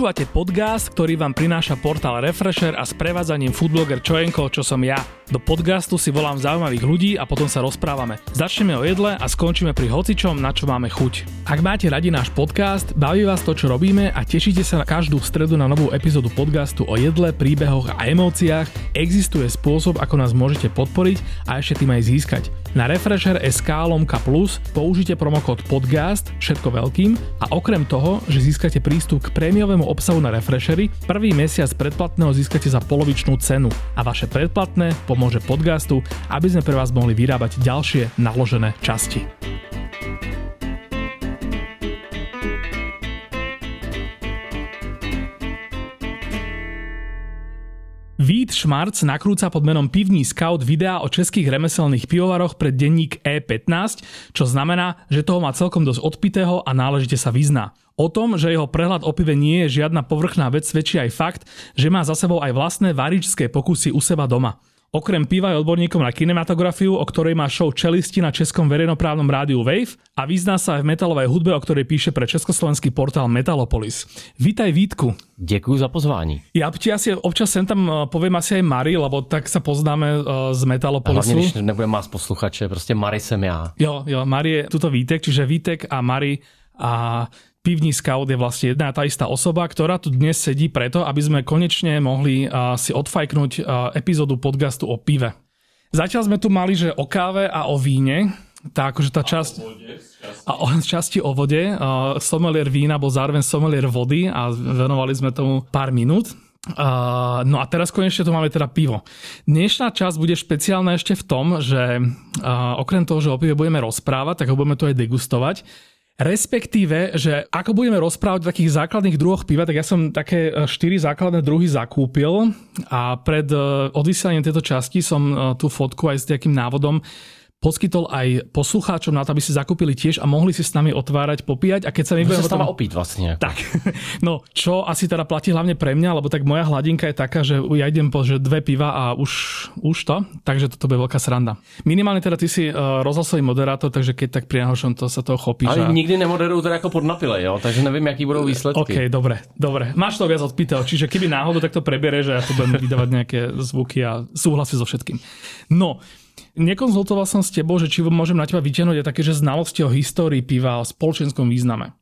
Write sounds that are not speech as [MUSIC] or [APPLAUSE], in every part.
Počúvate podcast, ktorý vám prináša portál Refresher a s prevádzaním foodbloger Čojenko, čo som ja. Do podcastu si volám zaujímavých ľudí a potom sa rozprávame. Začneme o jedle a skončíme pri hocičom, na čo máme chuť. Ak máte radi náš podcast, baví vás to, čo robíme a tešíte sa na každú stredu na novú epizódu podcastu o jedle, príbehoch a emóciách, existuje spôsob, ako nás môžete podporiť a ešte tým aj získať. Na Refresher.sk lomka plus použite promokód podcast, všetko veľkým a okrem toho, že získate prístup k prémiovému obsahu na Refreshery, prvý mesiac predplatného získate za polovičnú cenu a vaše predplatné pomôže podcastu, aby sme pre vás mohli vyrábať ďalšie naložené časti. Vít Šmarc nakrúca pod menom Pivní Scout videá o českých remeselných pivovaroch pre denník E15, čo znamená, že toho má celkom dosť odpitého a náležite sa vyzná. O tom, že jeho prehľad o pive nie je žiadna povrchná vec, svedčí aj fakt, že má za sebou aj vlastné varičské pokusy u seba doma. Okrem piva je odborníkom na kinematografiu, o ktorej má show Čelisti na českom verejnoprávnom rádiu Wave a vyzná sa aj v metalovej hudbe, o ktorej píše pre československý portál Metalopolis. Vítaj Vítku. Děkuji za pozvání. Ja ti asi občas sem tam eh, poviem asi aj Mari, lebo tak sa poznáme eh, z Metalopolisu. Hlavně, když nebudem vás posluchače, prostě Mary jsem já. Jo, jo, Mari je tuto Vítek, čiže Vítek a Mari a Pivní scout je vlastne jedna a tá istá osoba, ktorá tu dnes sedí preto, aby sme konečne mohli si odfajknúť epizódu podcastu o pive. Zatiaľ sme tu mali, že o káve a o víne, tá akože tá časť... A o časti o vode. Uh, sommelier vína bol zároveň sommelier vody a venovali sme tomu pár minút. Uh, no a teraz konečne tu máme teda pivo. Dnešná časť bude špeciálna ešte v tom, že uh, okrem toho, že o pive budeme rozprávať, tak ho budeme tu aj degustovať. Respektíve, že ako budeme rozprávať o takých základných druhoch piva, tak ja som také e, štyri základné druhy zakúpil a pred e, odvysielaním tejto časti som e, tú fotku aj s takým návodom poskytol aj poslucháčom na to, aby si zakúpili tiež a mohli si s nami otvárať, popíjať. A keď sa mi budeme potom... opiť vlastne. Tak, [LAUGHS] no čo asi teda platí hlavne pre mňa, lebo tak moja hladinka je taká, že ja idem po že dve piva a už, už to, takže toto bude veľká sranda. Minimálne teda ty si uh, rozhlasový moderátor, takže keď tak pri najhoršom to sa toho chopíš. Ale a... nikdy nemoderujú teda ako pod napile, jo? takže neviem, aký budú výsledky. OK, dobre, dobre. Máš to viac odpýtal, čiže keby náhodou, tak to prebiere, že ja tu budem vydávať nejaké zvuky a súhlasí so všetkým. No, Nekonzultoval som s tebou, že či môžem na teba vytiahnuť aj také, že znalosti o histórii piva, o spoločenskom význame.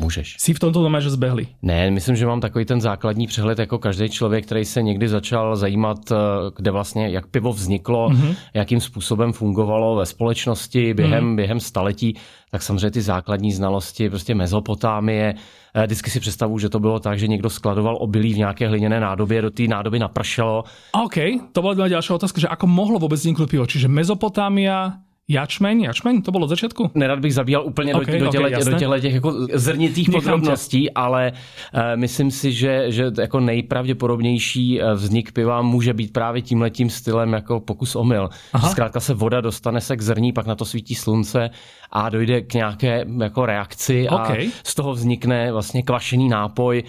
Můžeš. Jsi v tomto doma, že zbehli? Ne, myslím, že mám takový ten základní přehled jako každý člověk, který se někdy začal zajímat, eh, kde vlastně, jak pivo vzniklo, mm-hmm. jakým způsobem fungovalo ve společnosti během, mm-hmm. během staletí, tak samozřejmě ty základní znalosti, prostě Mezopotámie, eh, Vždycky si představu, že to bylo tak, že někdo skladoval obilí v nějaké hliněné nádobě, do té nádoby napršelo. OK, to byla další otázka, že ako mohlo vůbec vzniknout pivo? Čiže Mezopotámia, Jačmeň, jačmeň, to bylo od začátku? Nerad bych zabíjal úplně okay, do, do, těle, okay, do těle těch jako zrnitých Nechám podrobností, tě. ale uh, myslím si, že, že jako nejpravděpodobnější eh, vznik piva může být právě tímhletím stylem jako pokus omyl. Aha. Zkrátka se voda dostane se k zrní, pak na to svítí slunce a dojde k nějaké jako reakci okay. a z toho vznikne vlastně kvašený nápoj,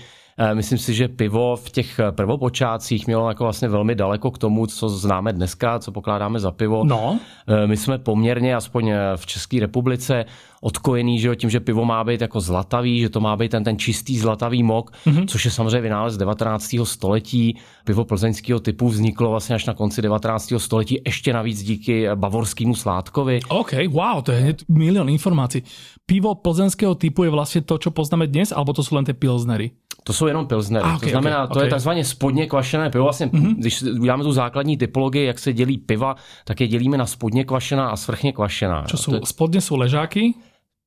myslím si, že pivo v těch prvopočátcích mělo jako vlastně velmi daleko k tomu, co známe dneska, co pokládáme za pivo. No. Eh, my jsme poměrně, aspoň eh, v České republice, odkojený, že jo, tím, že pivo má být jako zlatavý, že to má být ten, ten čistý zlatavý mok, mm-hmm. což je samozřejmě vynález 19. století. Pivo plzeňského typu vzniklo vlastně až na konci 19. století, ještě navíc díky bavorskému sládkovi. OK, wow, to je milion informací. Pivo plzeňského typu je vlastně to, co poznáme dnes, alebo to jsou len ty pilsnery? To jsou jenom pilsnery. Ah, okay, to znamená, okay, to okay. je takzvaně spodně kvašené pivo. Vlastně, mm-hmm. když uděláme tu základní typologii, jak se dělí piva, tak je dělíme na spodně kvašená a svrchně kvašená. Čo jsou, je... spodně jsou ležáky?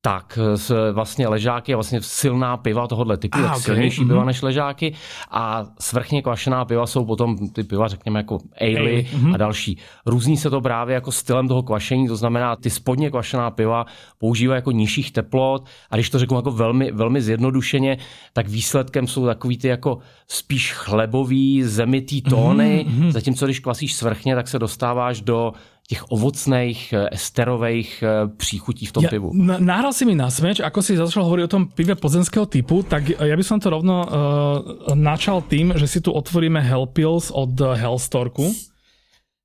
Tak s, vlastně ležáky je vlastně silná piva tohohle typu, ah, okay. silnější mm-hmm. piva než ležáky a svrchně kvašená piva jsou potom ty piva, řekněme jako ale mm-hmm. a další. Různí se to právě jako stylem toho kvašení, to znamená ty spodně kvašená piva používají jako nižších teplot a když to řeknu jako velmi, velmi zjednodušeně, tak výsledkem jsou takový ty jako spíš chlebový, zemitý tóny, mm-hmm. zatímco když kvasíš svrchně, tak se dostáváš do těch ovocných, eh, esterových eh, příchutí v tom ja, pivu. Nahral si mi na smeč, ako si začal hovoriť o tom pive plzeňského typu, tak ja by som to rovno uh, načal tým, že si tu otvoríme Hellpills od Hellstorku.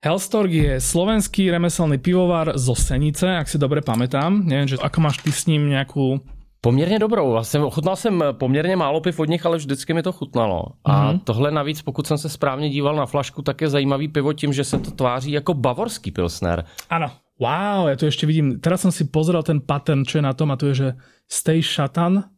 Hellstork je slovenský remeselný pivovar zo Senice, ak si dobre pamätám. Neviem, že ako máš ty s ním nejakú Poměrně dobrou. Vlastně ochutnal jsem poměrně málo piv od nich, ale vždycky mi to chutnalo. A mm-hmm. tohle navíc, pokud jsem se správně díval na flašku, tak je zajímavý pivo tím, že se to tváří jako bavorský pilsner. Ano. Wow, ja to ešte vidím. Teraz som si pozrel ten pattern, čo je na tom a to je, že Stay Shatan,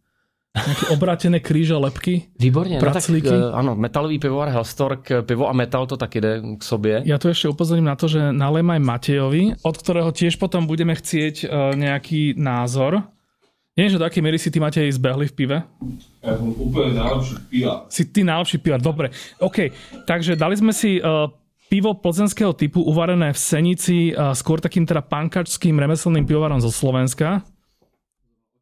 Nejaké [LAUGHS] obrátené kríže, lepky. Výborně, no tak, uh, ano, metalový pivovar Hellstork, pivo a metal to tak jde k sobě. Ja tu ešte upozorním na to, že nalem aj Matejovi, od ktorého tiež potom budeme chcieť uh, nejaký názor. Neviem, že do akej miery si ty Matej zbehli v pive? Ja som úplne najlepší piva. Si ty najlepší piva, dobre. OK, takže dali sme si uh, pivo plzenského typu uvarené v Senici uh, skôr takým teda pankačským remeselným pivovarom zo Slovenska.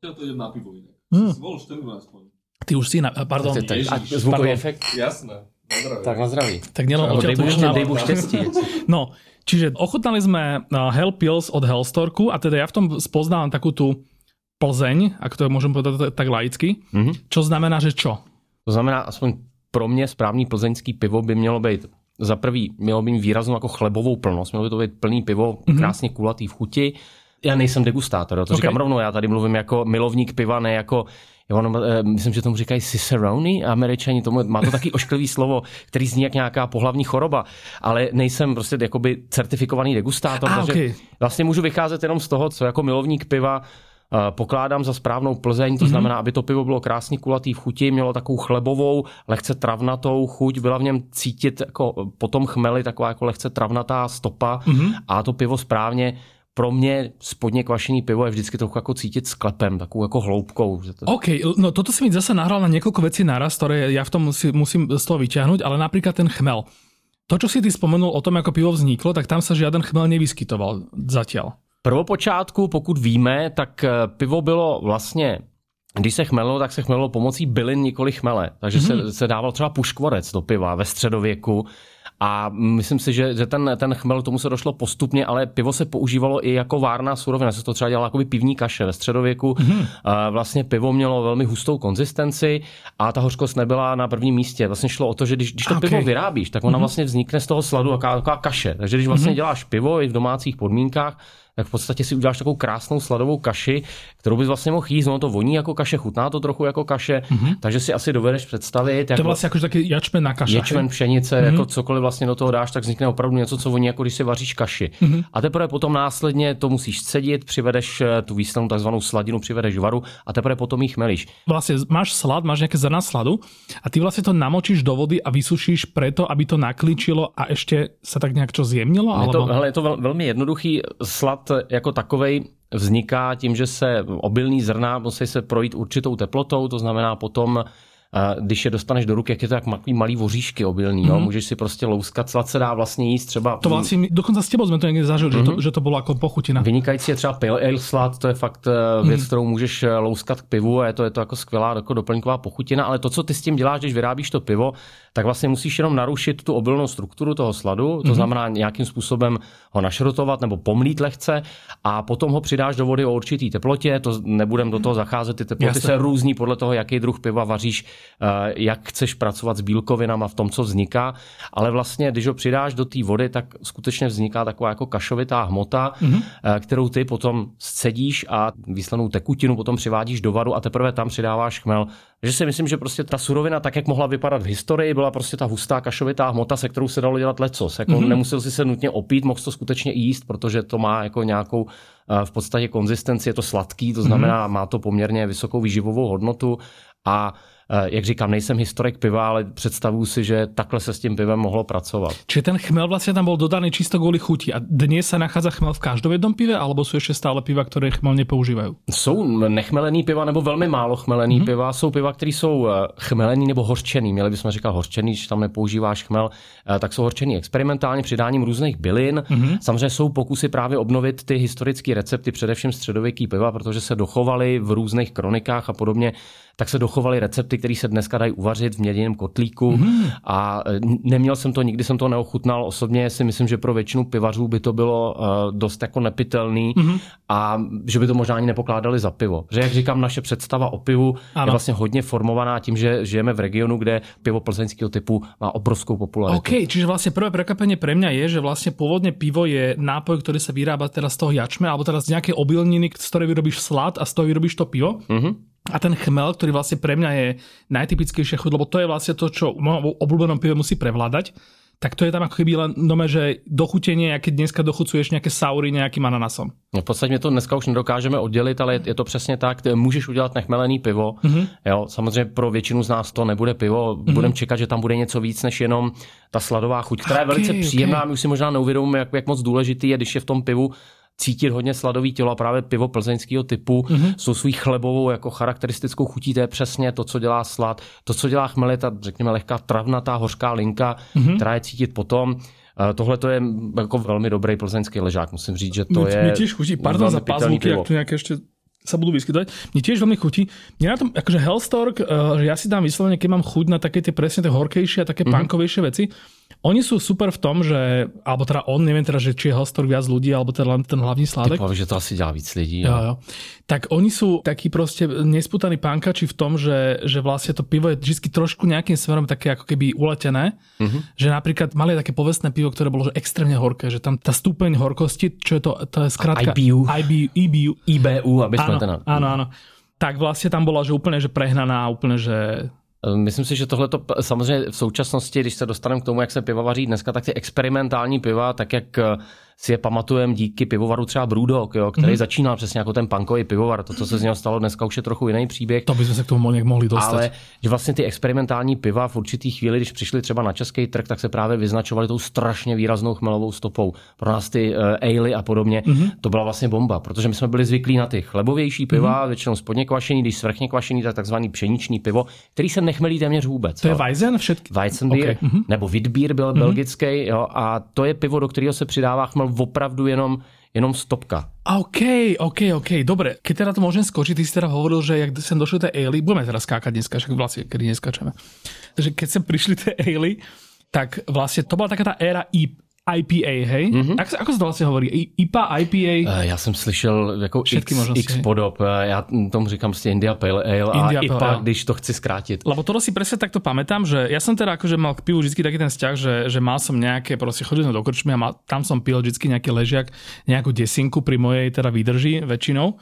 Ja to idem na pivo inak. Hmm. Zvol aspoň. Ty už si na... Pardon. Tak, a zvukový efekt? Jasné. Tak na zdraví. Tak nielen dej, Bohu, dej Bohu štěstí. No, čiže ochutnali sme Hell Pills od Hellstorku a teda ja v tom spoznávam takú tú Plzeň, ak to môžem povedať tak laicky. Mm-hmm. Čo znamená, že čo? To znamená, aspoň pro mě správný plzeňský pivo by mělo být za prvý, mělo by mít výraznou jako chlebovou plnost, mělo by to být plný pivo, mm-hmm. krásně kulatý v chuti. Já nejsem degustátor, to okay. říkám rovnou, já tady mluvím jako milovník piva, ne jako Jo, no, myslím, že tomu říkají ciceroni, američani, tomu, má to taky [LAUGHS] ošklivý slovo, který zní jak nějaká pohlavní choroba, ale nejsem prostě jakoby certifikovaný degustátor, ah, takže okay. vlastně můžu vycházet jenom z toho, co jako milovník piva pokládám za správnou Plzeň, to mm-hmm. znamená, aby to pivo bylo krásně kulatý v chuti, mělo takovou chlebovou, lehce travnatou chuť, byla v něm cítit jako potom chmeli, taková jako lehce travnatá stopa mm-hmm. a to pivo správně pro mě spodně kvašený pivo je vždycky trochu jako cítit sklepem, takovou jako hloubkou. Že to... OK, no toto si mi zase nahral na niekoľko vecí naraz, ktoré ja v tom musí, musím z toho vyťahnuť, ale napríklad ten chmel. To, čo si ty spomenul o tom, ako pivo vzniklo, tak tam sa žiaden chmel nevyskytoval zatiaľ. Prvopočátku, pokud víme, tak eh, pivo bylo vlastně když se chmelilo, tak se chmelilo pomocí bylin, nikoli chmele. Takže mm-hmm. se, mhm. se dával třeba puškvorec do piva ve středověku. A myslím si, že, že ten, ten chmel, tomu se došlo postupně, ale pivo se používalo i jako várná surovina. Se to třeba dělalo jako pivní kaše ve středověku. Mm-hmm. Vlastně pivo mělo velmi hustou konzistenci a ta hořkost nebyla na prvním místě. Vlastně šlo o to, že když, když to okay. pivo vyrábíš, tak ona mm-hmm. vlastně vznikne z toho sladu jako, jako kaše. Takže když vlastně mm-hmm. děláš pivo i v domácích podmínkách, tak v podstatě si uděláš takovou krásnou sladovou kaši, kterou bys vlastně mohl jíst. Ono to voní jako kaše, chutná to trochu jako kaše, mm-hmm. takže si asi dovedeš představit. Jako, to je vlastně jako taky jačmen na kaše. Jačmen, pšenice, mm-hmm. jako cokoliv vlastně do toho dáš, tak vznikne opravdu něco, co voní, jako když si vaříš kaši. Mm-hmm. A teprve potom následně to musíš cedit, přivedeš eh, tu výslednou takzvanou sladinu, přivedeš varu a teprve potom jí chmelíš. Vlastně máš slad, máš nějaké zrna sladu a ty vlastně to namočíš do vody a vysušíš preto, aby to nakličilo a ještě se tak nějak čo zjemnilo? Je to, hele, je to vel, velmi jednoduchý slad jako takovej vzniká tím, že se obilný zrna musí se projít určitou teplotou, to znamená potom když je dostaneš do ruky, jak je to jak takový malý voříšky obilný, mm. jo? Mhm. můžeš si prostě louskat, slad se dá vlastně jíst třeba. To vlastně, dokonce s tebou jsme to někdy zažili, mm. že, to, mhm. že to bylo jako pochutina. Vynikající je třeba pale ale slad, to je fakt mm. věc, kterou můžeš eh, louskat k pivu a je to, je to jako skvělá jako doplňková pochutina, ale to, co ty s tím děláš, když vyrábíš to pivo, tak vlastně musíš jenom narušit tu obilnou strukturu toho sladu, to mm. znamená nějakým způsobem ho našrotovat nebo pomlít lehce a potom ho přidáš do vody o určitý teplotě, to nebudem do toho zacházet, ty teploty Jasne. se různí podle toho, jaký druh piva vaříš, eh, jak chceš pracovat s bílkovinama v tom, co vzniká, ale vlastně, když ho přidáš do té vody, tak skutečně vzniká taková jako kašovitá hmota, mm-hmm. kterou ty potom scedíš a výslednou tekutinu potom přivádíš do varu a teprve tam přidáváš chmel. Takže si myslím, že prostě ta surovina, tak jak mohla vypadat v historii, byla prostě ta hustá kašovitá hmota, se kterou se dalo dělat lecos. Jako mm-hmm. Nemusel si se nutně opít, mohl to skutečně jíst, protože to má jako nějakou eh, v podstatě konzistenci, je to sladký, to znamená, mm-hmm. má to poměrně vysokou výživovou hodnotu a jak říkám, nejsem historik piva, ale představuju si, že takhle se s tím pivem mohlo pracovat. Čiže ten chmel vlastně tam byl dodaný čisto kvůli chuti. A dnes se nachází chmel v každém jednom pive, alebo jsou ještě stále piva, které chmel nepoužívají? Jsou nechmelený piva nebo velmi málo chmelený mm-hmm. piva. Jsou piva, které jsou eh, chmelený nebo horčený. Měli bychom říkat horčený, když tam nepoužíváš chmel, eh, tak jsou horčený experimentálně přidáním různých bylin. Mm-hmm. Samozřejmě jsou pokusy právě obnovit ty historické recepty, především středověký piva, protože se dochovaly v různých kronikách a podobně tak se dochovaly recepty, které se dneska dají uvařit v měděném kotlíku mm. a e, neměl jsem to, nikdy jsem to neochutnal. Osobně si myslím, že pro většinu pivařů by to bylo uh, dost jako nepitelný mm. a že by to možná ani nepokládali za pivo. Že jak říkám, naše představa o pivu ano. je vlastně hodně formovaná tím, že žijeme v regionu, kde pivo plzeňského typu má obrovskou popularitu. OK, čiže vlastně prvé prekvapenie pre mňa je, že vlastně původně pivo je nápoj, který se vyrábá teda z toho jačme, alebo teda z nějaké obilniny, z ktorej vyrobíš slad a z toho vyrobíš to pivo. Mm-hmm. A ten chmel, ktorý vlastne pre mňa je najtypickejšie chuť, lebo to je vlastne to, čo v mojom obľúbenom pive musí prevládať, tak to je tam ako keby len nome, že dochutenie, keď dneska dochucuješ nějaké saury nějakým ananasom. No v podstatě to dneska už nedokážeme oddělit, ale je to přesně tak. Můžeš udělat nechmelený pivo. Mm-hmm. Jo, samozřejmě pro většinu z nás to nebude pivo. Mm-hmm. Budeme čekat, že tam bude něco víc než jenom ta sladová chuť, která okay, je velice příjemná. Okay. My už si možná neuvědomíme, jak, jak moc důležitý je, když je v tom pivu cítit hodně sladový tělo a právě pivo plzeňského typu mm-hmm. s tou svou chlebovou jako charakteristickou chutí, to je přesně to, co dělá slad. To, co dělá chmel, je ta, řekněme, lehká travnatá hořká linka, mm-hmm. která je cítit potom. Tohle to je jako velmi dobrý plzeňský ležák, musím říct, že to mě, je... Mě těž chutí, pardon za pazvuky, jak tu nějaké ještě sa budú vyskytovať. Mne tiež veľmi chutí. Mne na tom, akože Hellstork, uh, že ja si dám vyslovene, keď mám chuť na také tie presne tie horkejšie a také mm-hmm. punkovejšie veci, oni sú super v tom, že, alebo teda on, neviem teda, že či je Hellstork viac ľudí, alebo teda len ten hlavní sládek. Ty že to asi dělá víc lidí. Jo, jo. Tak oni sú takí proste nesputaní pankači v tom, že, že vlastne to pivo je vždy trošku nejakým smerom také ako keby uletené. Mm-hmm. Že napríklad mali také povestné pivo, ktoré bolo že extrémne horké, že tam tá stupeň horkosti, čo je to, to je skrátka... IBU. IBU, IBU. IBU, aby sme áno, ten... Áno, áno. Tak vlastne tam bola, že úplne že prehnaná, úplne, že Myslím si, že tohle samozřejmě v současnosti, když se dostaneme k tomu, jak se piva vaří dneska, tak ty experimentální piva, tak jak si je pamatujeme díky pivovaru třeba Brewdog, jo, který mm-hmm. začínal přesně jako ten punkový pivovar. To, co se z něho stalo dneska, už je trochu jiný příběh. To bychom se k tomu mohli dostat. Ale že vlastně ty experimentální piva v určitý chvíli, když přišli třeba na český trh, tak se právě vyznačovali tou strašně výraznou chmelovou stopou. Pro nás ty uh, ale a podobně, mm-hmm. to byla vlastně bomba, protože my jsme byli zvyklí na ty chlebovější piva, mm-hmm. většinou spodně kvašený, když svrchně kvašený, tak takzvaný pšeničný pivo, který se nechmelí téměř vůbec. To jo. je Weizen všetky? Weizenbier, okay. mm-hmm. nebo Witbier byl mm-hmm. belgický, jo, a to je pivo, do kterého se přidává chmel opravdu jenom, jenom stopka. OK, OK, OK, dobre. Keď teda to môžem skočiť, ty si teda hovoril, že jak sem došli tie Ailey, budeme teraz skákať dneska, však vlastne, kedy neskačeme. Takže keď sem prišli tie Ailey, tak vlastne to bola taká tá éra IPA, hej? Mm-hmm. Jak, ako se to vlastně hovorí? IPA, IPA? Eh, já jsem slyšel jako X, X podob. Eh, já tomu říkám prostě India Pale Ale India a IPA, Pale. když to chci zkrátit. Lebo to si presne takto pamätám, že ja som teda akože mal k pivu vždy taký ten vzťah, že, že mal som nejaké, proste chodil som do krčmy a mal, tam som pil vždy nejaký ležiak, nejakú desinku pri mojej teda výdrži väčšinou.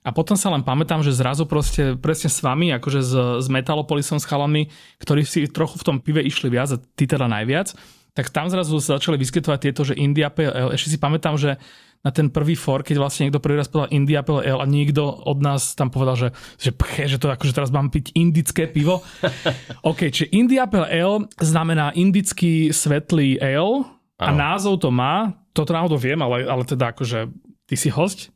A potom sa len pamätám, že zrazu proste presne s vami, akože s, s Metalopolisom, s chalami, ktorí si trochu v tom pive išli viac a ty teda najviac, tak tam zrazu sa začali vyskytovať tieto, že India Pale Ale. Ešte si pamätám, že na ten prvý for, keď vlastne niekto prvý raz povedal India Pale Ale a nikto od nás tam povedal, že, že pche, že to akože teraz mám piť indické pivo. [LAUGHS] OK, čiže India Pale Ale znamená indický svetlý ale a názov to má, toto náhodou viem, ale, ale teda akože ty si host,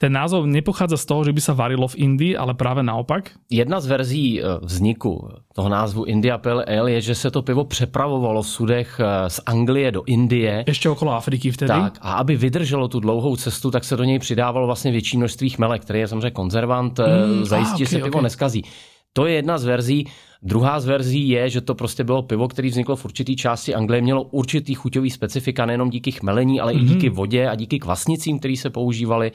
ten názov nepochádza z toho, že by sa varilo v Indii, ale právě naopak? Jedna z verzí eh, vzniku toho názvu India Pale Ale je, že se to pivo přepravovalo v sudech eh, z Anglie do Indie. Ještě okolo Afriky vtedy? Tak, a aby vydrželo tu dlouhou cestu, tak se do něj přidávalo vlastně větší množství chmele, který je samozřejmě konzervant, mm, zajistí, že okay, se pivo okay. neskazí. To je jedna z verzí. Druhá z verzí je, že to prostě bylo pivo, které vzniklo v určitý části Anglie, mělo určitý chuťový specifika nejenom díky chmelení, ale mm-hmm. i díky mhm. vodě a díky kvasnicím, které se používaly.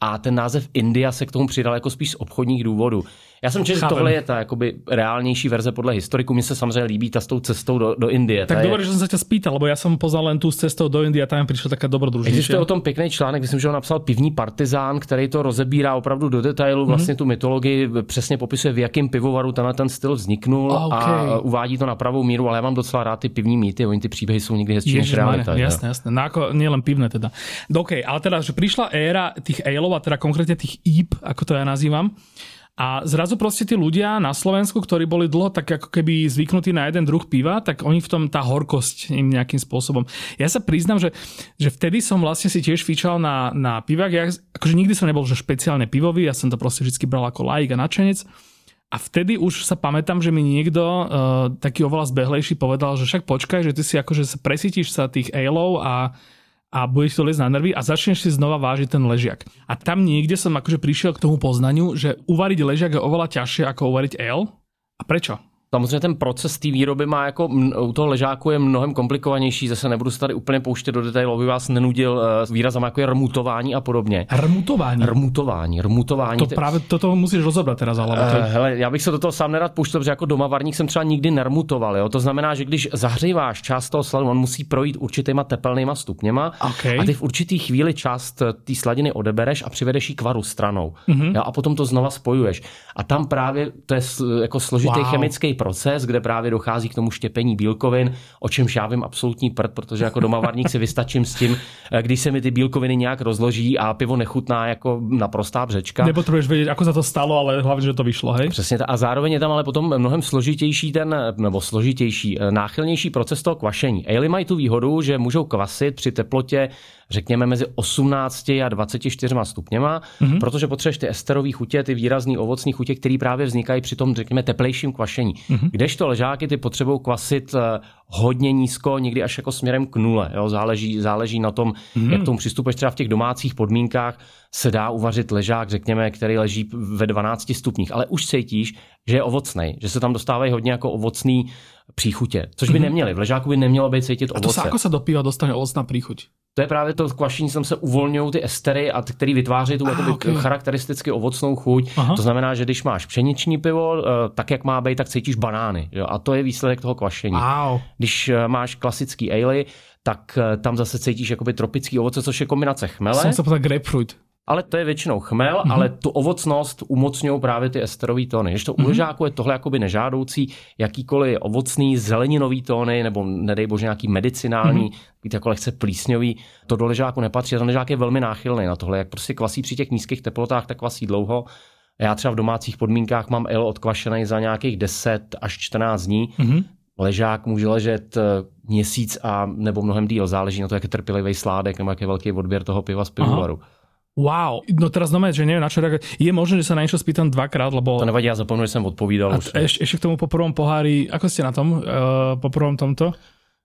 A ten název India se k tomu přidal jako spíš z obchodních důvodů. Já jsem četl, že tohle je ta jakoby reálnější verze podle historiku. Mně se samozřejmě líbí ta s tou cestou do, do Indie. Tak dobré, že jsem se tě spýtal, lebo já jsem poznal len tu s cestou do Indie a tam přišel taká dobrodružnější. Existuje o tom pěkný článek, myslím, že ho napsal pivní partizán, který to rozebírá opravdu do detailu, vlastně mm-hmm. tu mytologii, přesně popisuje, v jakém pivovaru tenhle ten styl vzniknul a, okay. a uvádí to na pravou míru, ale já mám docela rád ty pivní mýty, oni ty příběhy jsou někdy hezčí než realita. Jasné, jasné. No ako, nielen pivné teda. OK, ale teda, že prišla éra tých aleov a teda konkrétne tých IB, ako to ja nazývam, a zrazu proste tí ľudia na Slovensku, ktorí boli dlho tak ako keby zvyknutí na jeden druh piva, tak oni v tom tá horkosť im nejakým spôsobom. Ja sa priznám, že, že vtedy som vlastne si tiež fičal na, na pivách. Ja akože nikdy som nebol že špeciálne pivový, ja som to proste vždy bral ako laik a načenec. A vtedy už sa pamätám, že mi niekto uh, taký oveľa zbehlejší povedal, že však počkaj, že ty si akože presítiš sa tých aleov a a budeš to liesť na nervy a začneš si znova vážiť ten ležiak. A tam niekde som akože prišiel k tomu poznaniu, že uvariť ležiak je oveľa ťažšie ako uvariť ale. A prečo? Samozřejmě ten proces té výroby má jako u toho ležáku je mnohem komplikovanější, zase nebudu se tady úplně pouštět do detailu, aby vás nenudil uh, výrazem jako je rmutování a podobně. Rmutování? Rmutování, rmutování. To právě toto musíš rozobrat teraz, ale. Uh, hele, já bych se do toho sám nerad pouštěl, protože jako doma varník jsem třeba nikdy nermutoval. Jo? To znamená, že když zahříváš část toho sladu, on musí projít určitýma tepelnýma stupněma okay. a ty v určitý chvíli část té sladiny odebereš a přivedeš ji k varu stranou. Mm-hmm. Jo? A potom to znova spojuješ. A tam právě to je jako složitý wow. chemický proces, kde právě dochází k tomu štěpení bílkovin, o čemž já vím absolutní prd, protože jako domavarník si vystačím s tím, eh, když se mi ty bílkoviny nějak rozloží a pivo nechutná jako naprostá břečka. Nepotřebuješ vědět, jako za to stalo, ale hlavně, že to vyšlo, hej? Přesně. A zároveň je tam ale potom mnohem složitější ten, nebo složitější, eh, náchylnější proces toho kvašení. Ale mají tu výhodu, že můžou kvasit při teplotě řekněme mezi 18 a 24 stupněma, mm-hmm. protože potřebuješ ty esterové chutě, ty výrazné ovocné chutě, které právě vznikají při tom, řekněme, teplejším kvašení. Mm-hmm. Kdežto ležáky ty potřebují kvasit eh, hodně nízko, někdy až jako směrem k nule. Jo? Záleží, záleží na tom, mm-hmm. jak tomu přistupuješ třeba v těch domácích podmínkách se dá uvařit ležák, řekněme, který leží ve 12 stupních, ale už cítíš, že je ovocný, že se tam dostávají hodně jako ovocný příchutě, což by mm-hmm. neměli. V ležáku by nemělo být cítit ovoce. A to se jako se do piva dostane ovocná příchuť? To je právě to kvašení, tam se uvolňují ty estery, a který vytváří tu ah, okay. charakteristicky ovocnou chuť. Aha. To znamená, že když máš pšeniční pivo, eh, tak jak má být, tak cítíš banány. Jo? A to je výsledek toho kvašení. Wow. Když eh, máš klasický ale, tak eh, tam zase cítíš jakoby tropický ovoce, což je kombinace chmele. Jsem se grapefruit ale to je většinou chmel, mm-hmm. ale tu ovocnost umocňují právě ty esterové tóny. Když to mm-hmm. u ležáku je tohle jakoby nežádoucí, jakýkoliv ovocný zeleninový tóny, nebo nedej bože nějaký medicinální, mm-hmm. jako lehce plísňový, to do ležáku nepatří. A ten ležák je velmi náchylný na tohle, jak prostě kvasí při těch nízkých teplotách, tak kvasí dlouho. Já třeba v domácích podmínkách mám ale odkvašený za nějakých 10 až 14 dní. Mm-hmm. Ležák může ležet eh, měsíc a nebo mnohem díl, záleží na to, jak je trpělivý sládek nebo jak je velký odběr toho piva z pivovaru. Aha. Wow, no teraz znamená, že neviem na čo Je možné, že sa na niečo spýtam dvakrát, lebo... To nevadí, ja zapomnú, že som odpovídal. A už. Eš, ešte k tomu po prvom pohári, ako ste na tom, uh, po prvom tomto?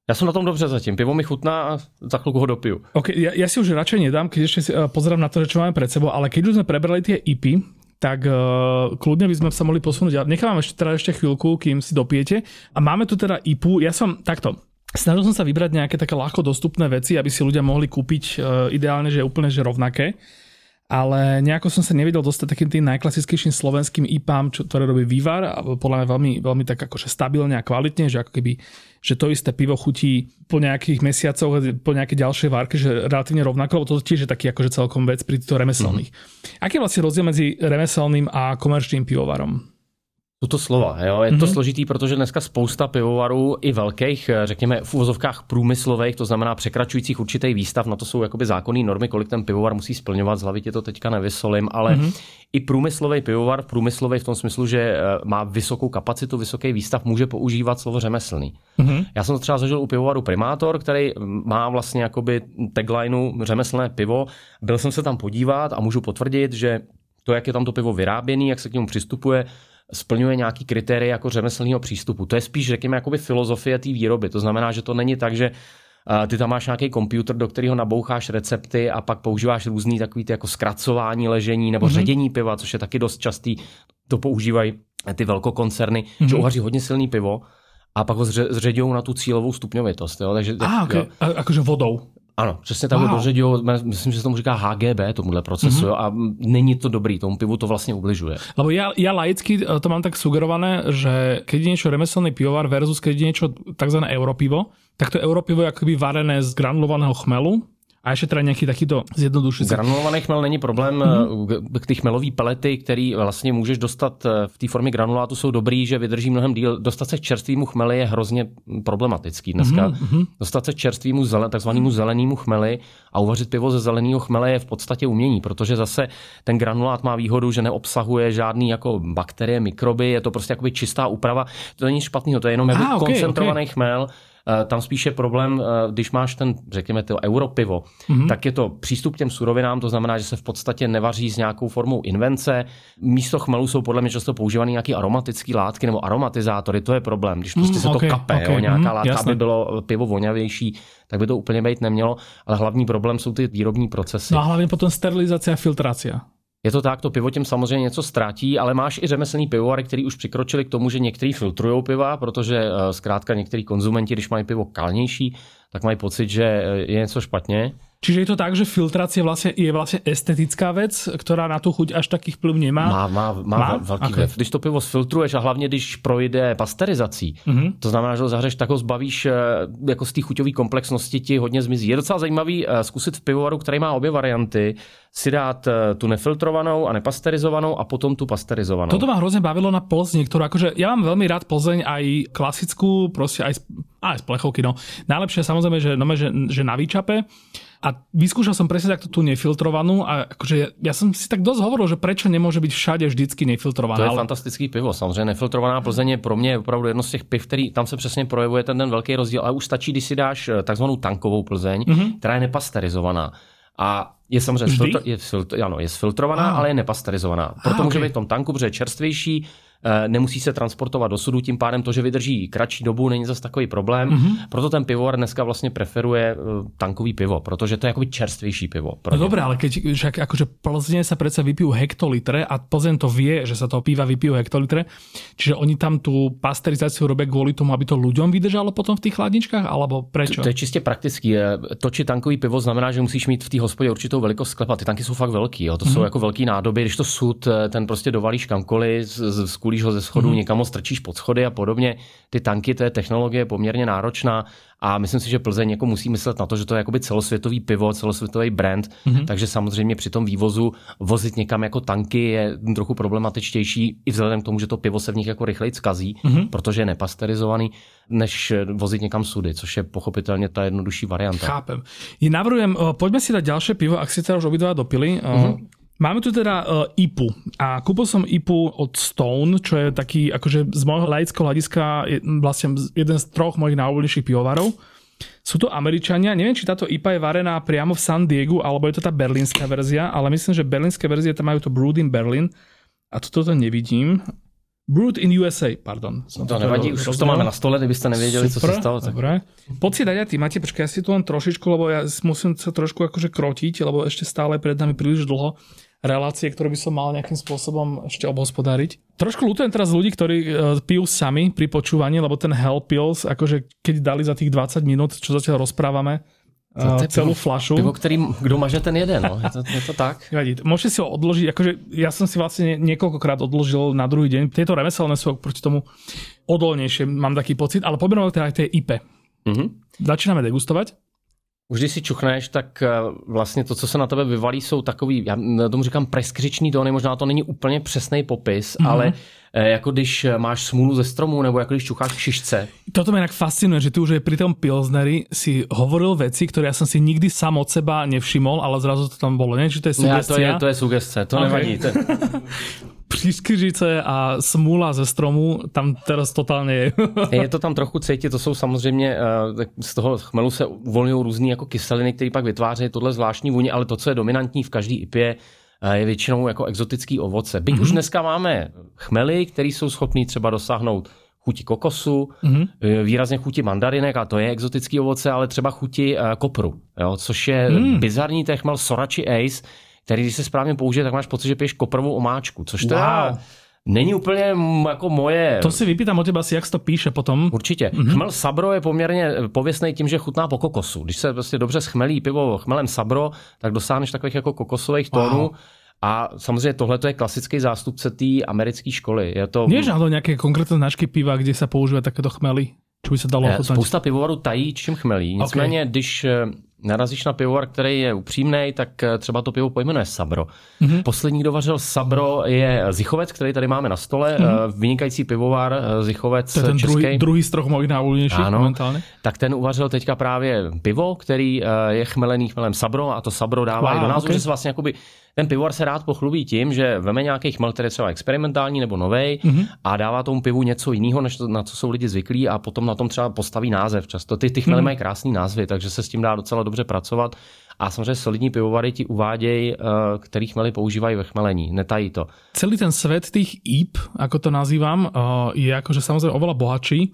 Já jsem na tom dobře zatím. Pivo mi chutná a za chvilku ho dopiju. Okay, ja, ja si už radšej nedám, keď ešte si, uh, pozerám na to, že čo máme pred sebou, ale keď už sme prebrali tie IPy, tak uh, kľudne by sme sa mohli posunúť. Nechám ešte teda ešte chvíľku, kým si dopijete. A máme tu teda IPu. Ja som takto. Snažil som sa vybrať nejaké také ľahko dostupné veci, aby si ľudia mohli kúpiť uh, ideálne, že úplne že rovnaké ale nejako som sa nevedel dostať takým tým najklasickejším slovenským IPám, čo, ktoré robí Vývar a podľa mňa veľmi, veľmi tak akože stabilne a kvalitne, že ako keby že to isté pivo chutí po nejakých mesiacoch, po nejakej ďalšej várke, že relatívne rovnako, lebo to tiež je taký akože celkom vec pri týchto remeselných. Mm-hmm. Aký je vlastne rozdiel medzi remeselným a komerčným pivovarom? To slova. Jo? Je mm-hmm. to mhm. složitý, protože dneska spousta pivovarů i velkých, řekněme v uvozovkách průmyslových, to znamená překračujících určitý výstav, na to jsou jakoby zákonné normy, kolik ten pivovar musí splňovat, z hlavy tě to teďka nevysolím, ale mm-hmm. i průmyslový pivovar, průmyslový v tom smyslu, že eh, má vysokou kapacitu, vysoký výstav, může používat slovo řemeslný. Mm-hmm. Já jsem to třeba zažil u pivovaru Primátor, který má vlastně jakoby taglineu řemeslné pivo. Byl jsem se tam podívat a můžu potvrdit, že to, jak je tam to pivo vyráběné, jak se k němu přistupuje, splňuje nějaký kritéria jako řemeslného přístupu. To je spíš, řekněme, jakoby filozofie té výroby. To znamená, že to není tak, že ty tam máš nějaký počítač, do kterého naboucháš recepty a pak používáš různý takový ty jako zkracování ležení nebo mm-hmm. ředění piva, což je taky dost častý. To používají ty velkokoncerny, mm-hmm. že uvaří hodně silný pivo a pak ho zředějí na tu cílovou stupňovitost. Jo? Takže, ah, okay. a, akože vodou. Ano, přesně tak wow. doředil, myslím, že se tomu říká HGB, tomuhle procesu, mm-hmm. a není to dobrý, tomu pivu to vlastně ubližuje. Lebo já, já laicky eh, to mám tak sugerované, že keď je niečo remeselný pivovar versus keď je niečo tzv. europivo, tak to europivo je akoby varené z granulovaného chmelu, a ještě teda nějaký takýto zjednodušující. Granulovaný chmel není problém. Mm-hmm. Ty chmelové pelety, který vlastně můžeš dostat eh, v té formě granulátu, jsou dobrý, že vydrží mnohem díl. Dostat se k čerstvému chmeli je hrozně problematický dneska. Mm-hmm. Dostat se k čerstvému takzvanému zelenému chmeli a uvařit pivo ze zeleného chmele je v podstatě umění, protože zase ten granulát má výhodu, že neobsahuje žádný jako bakterie, mikroby, je to prostě jakoby čistá úprava. To není špatného, to je jenom ah, okay, koncentrovaný okay. chmel tam spíše problém, eh, když máš ten, řekněme, to europivo, mm-hmm. tak je to přístup k těm surovinám, to znamená, že se v podstatě nevaří s nějakou formou invence. Místo chmelu jsou podle mě často používané nějaké aromatické látky nebo aromatizátory, to je problém. Když prostě mm, se okay, to kape, okay, jo, nějaká mm, látka, jasne. aby bylo pivo voňavější, tak by to úplně být nemělo, ale hlavní problém jsou ty výrobní procesy. No a hlavně potom sterilizace a filtrace. Je to tak, to pivo tím samozřejmě něco ztrátí, ale máš i řemeslný pivovary, který už přikročili k tomu, že některý filtrují piva, protože eh, zkrátka některý konzumenti, když mají pivo kalnější, tak mají pocit, že eh, je něco špatně. Čiže je to tak, že filtrácia vlastne, je vlastne estetická vec, ktorá na tu chuť až taký vplyv nemá? Má, má, má, má? velký okay. vliv. Když to pivo sfiltruješ a hlavně když projde pasterizací, mm-hmm. to znamená, že ho zahřeš, tak ho zbavíš eh, jako z té chuťové komplexnosti ti hodně zmizí. Je docela zajímavý eh, zkusit v pivovaru, který má obě varianty, si dát eh, tu nefiltrovanou a nepasterizovanou a potom tu pasterizovanou. Toto ma hrozně bavilo na Plzni, ktorú akože, ja mám veľmi rád Plzeň aj klasickú, prostě aj, aj z plechovky, no. Najlepšie samozrejme, že, no, že, že na výčape. A vyskúšal som presne takto tú nefiltrovanú a akože ja, ja som si tak dosť hovoril, že prečo nemôže byť všade vždycky nefiltrovaná. To je ale... fantastický pivo, samozřejmě nefiltrovaná Plzeň je pro mě opravdu jedno z těch piv, který tam se přesně projevuje ten, ten velký rozdíl, ale už stačí, když si dáš eh, takzvanou tankovou Plzeň, mm-hmm. která je nepasterizovaná. A je samozřejmě filtr, je, filtr, ano, je sfiltrovaná, ah. ale je nepasterizovaná. Proto ah, okay. může být v tom tanku, protože je čerstvější, nemusí se transportovat do sudu, tím pádem to, že vydrží kratší dobu, není zase takový problém. Mm-hmm. Proto ten pivovar dneska vlastně preferuje eh, tankový pivo, protože to je jakoby čerstvější pivo. No dobré, ale keď však akože Plzne sa predsa vypijú hektolitre a Plzeň to vie, že sa to piva vypijú hektolitre, čiže oni tam tu pasterizáciu robia kvôli tomu, aby to ľuďom vydržalo potom v tých chladničkách, alebo prečo? To, to je čistě praktický. Točit tankový pivo znamená, že musíš mít v té hospodě určitou velikost sklepa. Ty tanky jsou fakt velký, jo. to mm-hmm. jsou jako velký nádoby. Když to sud, eh, ten prostě dovalíš kamkoliv, z, z, z skulíš ho ze schodu, mm-hmm. někam ho strčíš pod schody a podobně. Ty tanky, to je technologie poměrně náročná a myslím si, že Plzeň jako musí myslet na to, že to je jakoby celosvětový pivo, celosvětový brand, mm-hmm. takže samozřejmě při tom vývozu vozit někam jako tanky je trochu problematičtější i vzhledem k tomu, že to pivo se v nich jako rychleji skazí, mm-hmm. protože je nepasterizovaný, než vozit někam sudy, což je pochopitelně ta jednodušší varianta. Chápem. I navrhujem, eh, pojďme si dát další pivo, ak si teda už obidva dopili. Mm-hmm. Máme tu teda uh, IPu a kúpil som IPu od Stone, čo je taký, akože z môjho laického hľadiska je vlastne jeden z troch mojich najobľúbenejších pivovarov. Sú to Američania, neviem, či táto IPA je varená priamo v San Diego, alebo je to tá berlínska verzia, ale myslím, že berlínske verzie tam majú to Brewed in Berlin a toto to nevidím. Brewed in USA, pardon. Som to, to nevadí, už to máme na stole, kdybyste nevěděli, Super, co se stalo. Tak... Si dať ty, máte, počkaj, ja si tu len trošičku, lebo ja musím sa trošku akože krotiť, lebo ešte stále pred nami príliš dlho relácie, ktoré by som mal nejakým spôsobom ešte obhospodariť. Trošku ľutujem teraz ľudí, ktorí uh, pijú sami pri počúvaní, lebo ten Hell Pills, akože keď dali za tých 20 minút, čo zatiaľ rozprávame, uh, celú pivo, flašu. Pivo, ktorý, kdo maže ten jeden, no. Je to, je to tak. [LAUGHS] Nevadí. Môžete si ho odložiť, akože ja som si vlastne niekoľkokrát odložil na druhý deň. Tieto remeselné sú proti tomu odolnejšie, mám taký pocit, ale poďme teda aj tie IP. Mm-hmm. Začíname degustovať. Už když si čuchneš, tak eh, vlastně to, co se na tebe vyvalí, jsou takový, já tomu říkám preskřiční tóny, možná to není úplně přesný popis, mm-hmm. ale eh, jako když máš smůlu ze stromu, nebo jako když čucháš v šišce. Toto mě jinak fascinuje, že ty už pri tom Pilsneri si hovoril věci, které já jsem si nikdy sám od seba nevšimol, ale zrazu to tam bylo, ne? Že to je sugestia? Ne, to je, to je sugestie, to okay. nevadí. To... [LAUGHS] přískyřice a smůla ze stromu tam teraz totálně je. [LAUGHS] je to tam trochu cítit, to jsou samozřejmě, eh, z toho chmelu se uvolňují různé jako kyseliny, které pak vytvářejí tohle zvláštní vůně, ale to, co je dominantní v každý IPě, eh, je většinou jako exotický ovoce. Byť mm-hmm. už dneska máme chmely, které jsou schopný třeba dosáhnout chuti kokosu, mm-hmm. výrazně chuti mandarinek, a to je exotický ovoce, ale třeba chuti kopru, jo, což je mm. bizarní techmel Sorachi Ace, který když se správně použije, tak máš pocit, že piješ koprovou omáčku, což to wow. Není úplně jako moje. To si vypýtám od teba si, jak to píše potom. Určitě. Mm-hmm. Chmel Sabro je poměrně pověstný tím, že chutná po kokosu. Když se prostě dobře schmelí pivo chmelem Sabro, tak dosáhneš takových jako kokosových tónů. Wow. A samozřejmě tohle je klasický zástupce té americké školy. Je to... Nie je nějaké konkrétní značky piva, kde se používá takéto chmely? Čo by se dalo ochutnat? Spousta pivovarů tají, čím chmelí. Nicméně, okay. když eh, narazíš na pivovar, který je upřímný, tak eh, třeba to pivo pojmenuje Sabro. Mm-hmm. Poslední, kdo vařil Sabro, je Zichovec, který tady máme na stole. Mm-hmm. Vynikající pivovar Zichovec to je ten český. Druhý, druhý z troch mojich nejúvolnějších momentálně. Tak ten uvařil teďka právě pivo, který je chmelený chmelem Sabro a to Sabro dává wow, i do názvu, okay. že se vlastně jakoby ten pivovar se rád pochlubí tím, že veme nějaký chmel, který je třeba experimentální nebo nový mm-hmm. a dává tomu pivu něco jiného, než to, na co jsou lidi zvyklí a potom na tom třeba postaví název. Často ty, ty chmely mm-hmm. mají krásný názvy, takže se s tím dá docela dobře pracovat. A samozřejmě solidní pivovary ti uvádějí, eh, který chmely používají ve chmelení, netají to. Celý ten svět těch IP, jako to nazývám, eh, je jakože samozřejmě oveľa bohatší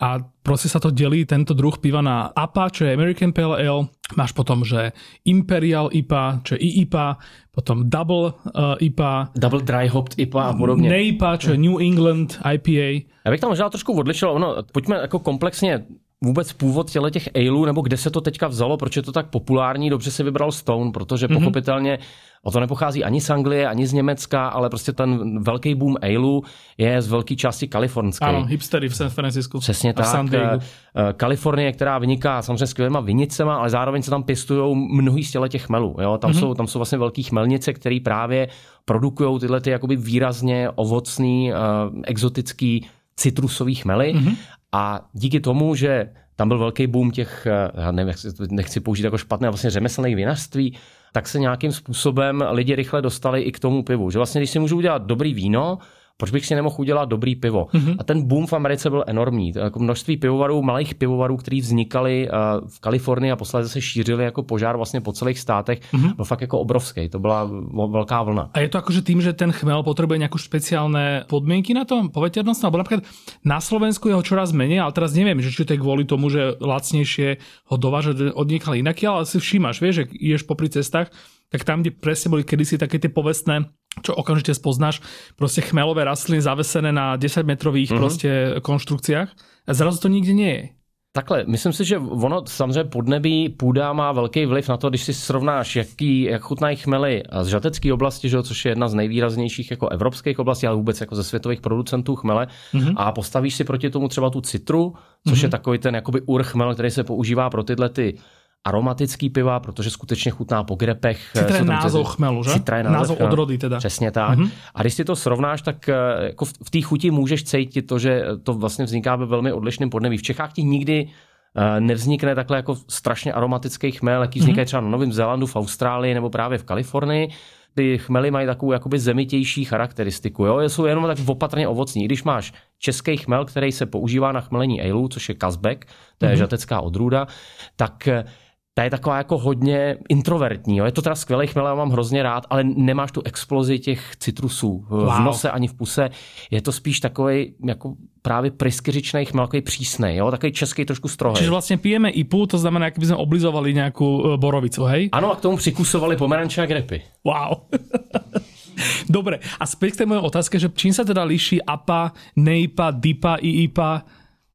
a proste sa to delí tento druh piva na APA, čo je American Pale Ale, máš potom, že Imperial IPA, čo je IIPA, potom Double uh, IPA, Double Dry Hopped IPA a podobně. NEIPA, čo je New England IPA. Já bych tam možná trošku odlišil, ono, pojďme jako komplexně vůbec původ těle těch aleů, nebo kde se to teďka vzalo, proč je to tak populární, dobře si vybral Stone, protože mm-hmm. pochopitelně o to nepochází ani z Anglie, ani z Německa, ale prostě ten velký boom aleu je z velké části kalifornský. Ano, hipstery v San Francisco. Přesně tak. San Diego. Eh, Kalifornie, která vyniká samozřejmě skvělýma vinicema, ale zároveň se tam pěstují mnohý z těch chmelů. Jo? Tam, mm-hmm. jsou, tam jsou vlastně velké chmelnice, které právě produkují tyhle ty jakoby výrazně ovocný, uh, exotický citrusový chmely. Mm-hmm. A díky tomu, že tam byl velký boom těch, eh, já nevím, nechci použít jako špatné, vlastně řemeslných vinařství, tak se nějakým způsobem lidi rychle dostali i k tomu pivu. Že vlastně, když si můžu udělat dobrý víno, proč bych si nemohl udělat dobrý pivo? Mm-hmm. A ten boom v Americe byl enormní. Jako množství pivovarů, malých pivovarů, které vznikaly eh, v Kalifornii a posledně se šířily jako požár vlastně po celých státech, mm-hmm. byl fakt jako obrovský. To byla velká vlna. A je to akože tým, že ten chmel potřebuje nějakou speciálne podmienky na to, poveternostné? Alebo napríklad na Slovensku je ho čoraz menej, ale teraz neviem, že či to je kvôli tomu, že lacnejšie ho dovážať od inaky, ale si všímaš, vieš, že ideš popri cestách, tak tam, kde presne boli kedysi také tie povestné čo okamžite spoznáš, proste chmelové rastliny zavesené na 10 metrových mm-hmm. proste konštrukciách a zrazu to nikde nie je. Takhle, myslím si, že ono samozřejmě podnebí půda má velký vliv na to, když si srovnáš, jaký, jak chutnají chmely z žatecké oblasti, že, což je jedna z nejvýraznějších jako evropských oblastí, ale vůbec jako ze světových producentů chmele, mm-hmm. a postavíš si proti tomu třeba tu citru, což mm-hmm. je takový ten jakoby urchmel, který se používá pro tyhle ty aromatický piva, protože skutečně chutná po grepech. Citra je názov chmelu, že? Citra je názov, názov odrody teda. Přesně tak. Mm-hmm. A když si to srovnáš, tak eh, jako v té chuti můžeš cítit to, že to vlastně vzniká ve velmi odlišném podnebí. V Čechách ti nikdy eh, nevznikne takhle jako strašně aromatický chmel, jaký vznikají mm-hmm. třeba na Novém Zélandu, v Austrálii nebo právě v Kalifornii. Ty chmely mají takovou jakoby zemitější charakteristiku. Jo? Jsou jenom tak opatrně ovocní. Když máš český chmel, který se používá na chmelení ale, což je Kazbek, to je mm-hmm. žatecká odrůda, tak eh, ta je taková jako hodně introvertní. Jo. Je to teda skvělý chmel, já mám hrozně rád, ale nemáš tu explozi těch citrusů wow. v nose ani v puse. Je to spíš takový jako právě pryskyřičný chmel, takový přísný, jo, takový český trošku strohý. Čiže vlastně pijeme IPu, to znamená, jak bychom oblizovali nějakou e, borovicu, hej? Ano, a k tomu přikusovali pomeranče a grepy. Wow. [LAUGHS] Dobre, a späť k té mojej otázke, že čím sa teda líší APA, NEIPA, DIPA, IIPA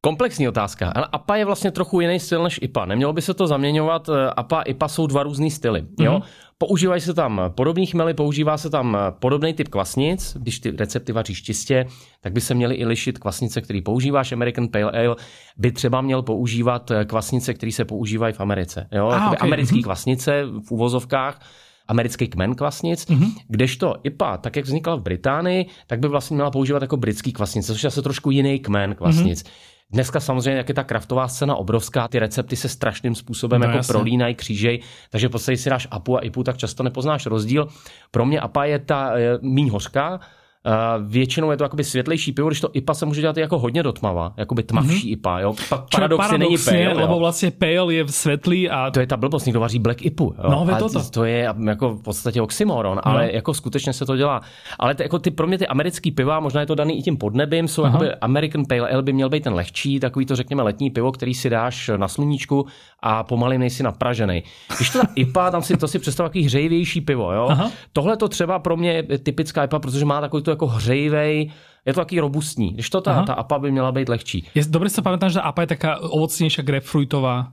Komplexní otázka. Ale APA je vlastně trochu jiný styl než IPA. Nemělo by se to zaměňovat. Eh, APA a IPA jsou dva různý styly. Mm-hmm. Jo? Mhm. Používají se tam podobný chmely, používá se tam podobný typ kvasnic. Když ty recepty vaříš čistě, tak by se měly i lišit kvasnice, který používáš. American Pale Ale by třeba měl používat eh, kvasnice, které se používají v Americe. Jo? Ah, okay. Americké mm-hmm. kvasnice v uvozovkách americký kmen kvasnic, mm-hmm. kdežto IPA, tak jak vznikla v Británii, tak by vlastně měla používat jako britský kvasnice, což je asi trošku jiný kmen kvasnic. Mm-hmm. Dneska samozřejmě, jak je ta kraftová scéna obrovská, ty recepty se strašným způsobem no, jako jasně. prolínají, křížej, takže v podstatě si dáš APU a IPU, tak často nepoznáš rozdíl. Pro mě APA je ta míň hořká, Uh, většinou je to jakoby světlejší pivo, když to IPA se může dělat jako hodně do tmava, jakoby tmavší mm-hmm. IPA, jo. Pa, paradoxně není pale, lebo vlastně pale je svetlý a... To je ta blbost, někdo vaří black IPu, jo. No, a to. to je jako v podstatě oxymoron, no. ale jako skutečně se to dělá. Ale ty, jako ty, pro mě ty americký piva, možná je to daný i tím podnebím, jsou jakoby American Pale Ale by měl být ten lehčí, takový to řekněme letní pivo, který si dáš na sluníčku a pomalej nejsi napražený. Když to ta [LAUGHS] IPA, tam si to si představ takový hřejivější pivo, jo. Tohle to třeba pro mě je typická IPA, protože má takový to jako hřejivej, je to taký robustní. Když to ta, ta APA by měla být lehčí. Je, dobře se pamätám, že APA je taká ovocnější grapefruitová.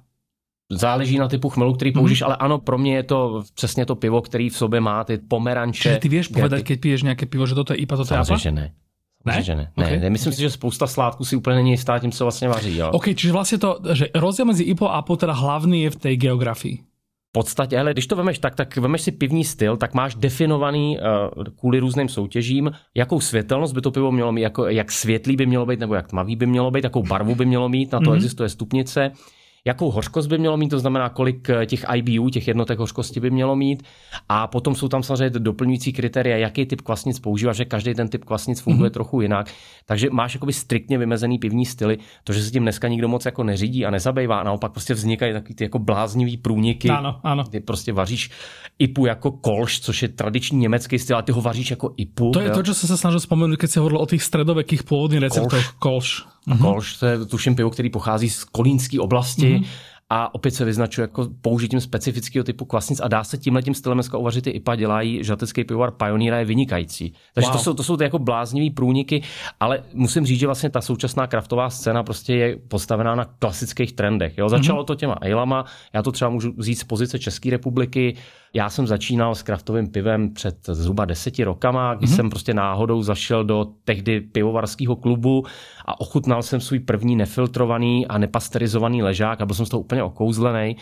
Záleží na typu chmelu, který použiješ, mm-hmm. ale ano, pro mě je to přesně to pivo, který v sobě má ty pomeranče. Čiže ty víš povedať, když piješ nějaké pivo, že toto je IPA, toto je APA? že ne. Ne? Že ne. Okay. ne. Myslím si, že spousta sládků si úplně není jistá tím, co vlastně vaří. Jo. OK, čiže vlastně to, že rozdíl mezi IPO a APO teda hlavní je v té geografii podstatě, ale když to vemeš tak, tak vemeš si pivní styl, tak máš definovaný uh, kvůli různým soutěžím, jakou světelnost by to pivo mělo mít, jako, jak světlý by mělo být, nebo jak tmavý by mělo být, jakou barvu by mělo mít, na to mm-hmm. existuje stupnice jakou hořkost by mělo mít, to znamená, kolik eh, těch IBU, těch jednotek hořkosti by mělo mít. A potom jsou tam samozřejmě doplňující kritéria, jaký typ kvasnic používáš, že každý ten typ kvasnic funguje mm-hmm. trochu jinak. Takže máš jakoby striktně vymezený pivní styly, to, že se tím dneska nikdo moc jako neřídí a nezabývá, a naopak prostě vznikají takový ty jako bláznivý průniky. Ano, ano. Ty prostě vaříš IPu jako kolš, což je tradiční německý styl, a ty ho vaříš jako IPu. To je jo? to, co jsem se snažil vzpomenout, když se hovoril o těch středověkých původních receptech kolš. kolš. Mm-hmm. Kolš, to je tuším pivo, který pochází z kolínské oblasti. Mm-hmm a opět se vyznačuje jako použitím specifického typu kvasnic a dá se tímhle tím stylem dneska uvařit i IPA, dělají žatecký pivovar Pioneer je vynikající. Takže wow. to jsou, to jsou ty jako bláznivý průniky, ale musím říct, že vlastně ta současná kraftová scéna prostě je postavená na klasických trendech. Jo? Začalo mm-hmm. to těma ailama, já to třeba můžu říct z pozice České republiky, já jsem začínal s kraftovým pivem před zhruba deseti rokama, kdy mm-hmm. jsem prostě náhodou zašel do tehdy pivovarského klubu a ochutnal jsem svůj první nefiltrovaný a nepasterizovaný ležák a byl jsem z toho úplně okouzlený.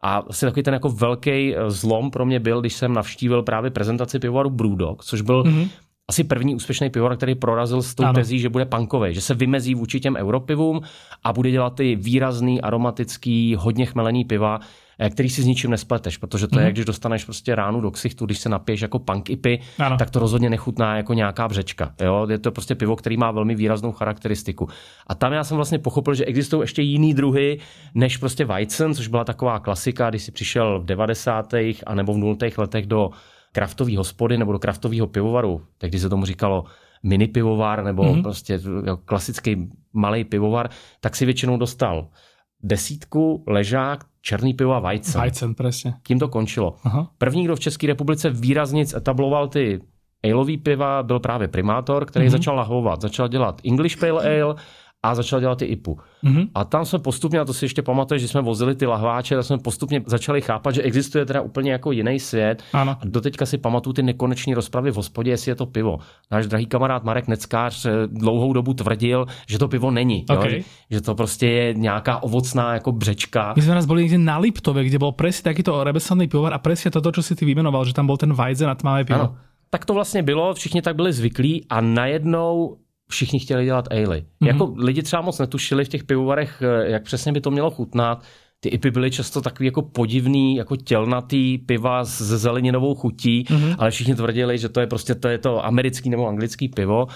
A vlastně takový ten jako velký eh, zlom pro mě byl, když jsem navštívil právě prezentaci pivovaru Brewdog, což byl mm-hmm. Asi první úspěšný pivovar, který prorazil s tou ano. tezí, že bude punkový, že se vymezí vůči těm europivům a bude dělat ty výrazný, aromatický, hodně chmelený piva, Eh, který si s ničím nespleteš, protože to mm. je, mhm. když dostaneš prostě ránu do ksichtu, když se napiješ jako punk ipy, ano. tak to rozhodně nechutná jako nějaká břečka. Jo? Je to prostě pivo, který má velmi výraznou charakteristiku. A tam já jsem vlastně pochopil, že existují ještě jiný druhy, než prostě Weizen, což byla taková klasika, když si přišel v 90. a nebo v 0. letech do kraftové hospody nebo do kraftového pivovaru, tehdy se tomu říkalo mini pivovar nebo mm-hmm. prostě klasický malý pivovar, tak si většinou dostal desítku, ležák, černý pivo a vajce. Vajcen, přesně. Tím to končilo. Aha. První, kdo v České republice výrazně etabloval ty aleový piva, byl právě primátor, který mm-hmm. začal lahovat. Začal dělat English Pale Ale, a začal dělat ty IPu. Mm-hmm. A tam jsme postupně, a to si ještě pamatuješ, že jsme vozili ty lahváče, tak jsme postupně začali chápat, že existuje teda úplně jako jiný svět. Ano. A doteďka si pamatuju ty nekoneční rozpravy v hospodě, jestli je to pivo. Náš drahý kamarád Marek Neckář eh, dlouhou dobu tvrdil, že to pivo není. Okay. Jo? Že to prostě je nějaká ovocná jako břečka. My jsme nás byli někde na Liptove, kde byl přesně takýto rebesaný pivovar a přesně to, co si ty vymenoval, že tam byl ten Weizen a tmavé pivo. Ano. Tak to vlastně bylo, všichni tak byli zvyklí a najednou všichni chtěli dělat ale. Mm-hmm. Jako lidi třeba moc netušili v těch pivovarech, eh, jak přesně by to mělo chutnat. Ty ipy byly často takový jako podivný, jako tělnatý piva s zeleninovou chutí, mm-hmm. ale všichni tvrdili, že to je prostě to, je to americký nebo anglický pivo.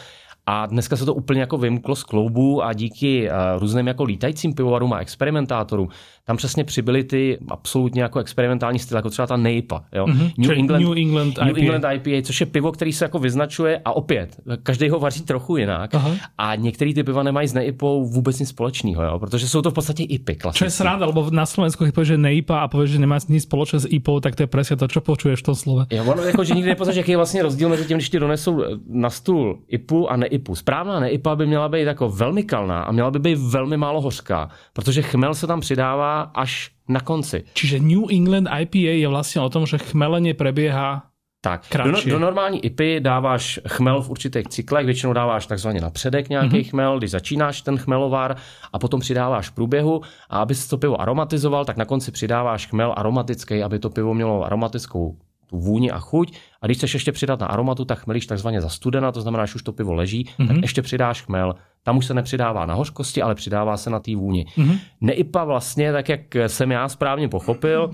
A dneska se to úplně jako vymklo z kloubu a díky uh, různým jako lítajícím pivovarům a experimentátorům tam přesně přibyly ty absolutně jako experimentální styly, jako třeba ta NEIPA. Jo? Mm-hmm. New, England, New, England New IPA. England IPA, což je pivo, který se jako vyznačuje a opět, každý ho vaří trochu jinak Aha. a některé ty piva nemají s NEIPou vůbec nic společného, jo? protože jsou to v podstatě IPy klasické. Čo je sranda, lebo na Slovensku, když že NEIPA a povieš, že nemá nic společného s IPou, tak to je přesně to, co počuješ v tom slove. Jo, ono jako, že nikdy nepoznáš, jaký je vlastně rozdíl mezi tím, když ti donesou na stůl IPu a NEIPu. Správná NEIPA by měla být jako velmi kalná a měla by být velmi málo hořká, protože chmel se tam přidává až na konci. Čiže New England IPA je vlastně o tom, že chmelenie preběhá tak, do, do normální IPy dáváš chmel v určitých cyklech, většinou dáváš takzvaně na předek nějaký mm-hmm. chmel, když začínáš ten chmelovar a potom přidáváš v průběhu a aby to pivo aromatizoval, tak na konci přidáváš chmel aromatický, aby to pivo mělo aromatickou tu vůni a chuť. A když chceš ještě přidat na aromatu, tak chmelíš takzvaně za studena, to znamená, že už to pivo leží, mm-hmm. tak ještě přidáš chmel. Tam už se nepřidává na hořkosti, ale přidává se na té vůni. Mm-hmm. Neipa vlastně, tak jak jsem já správně pochopil,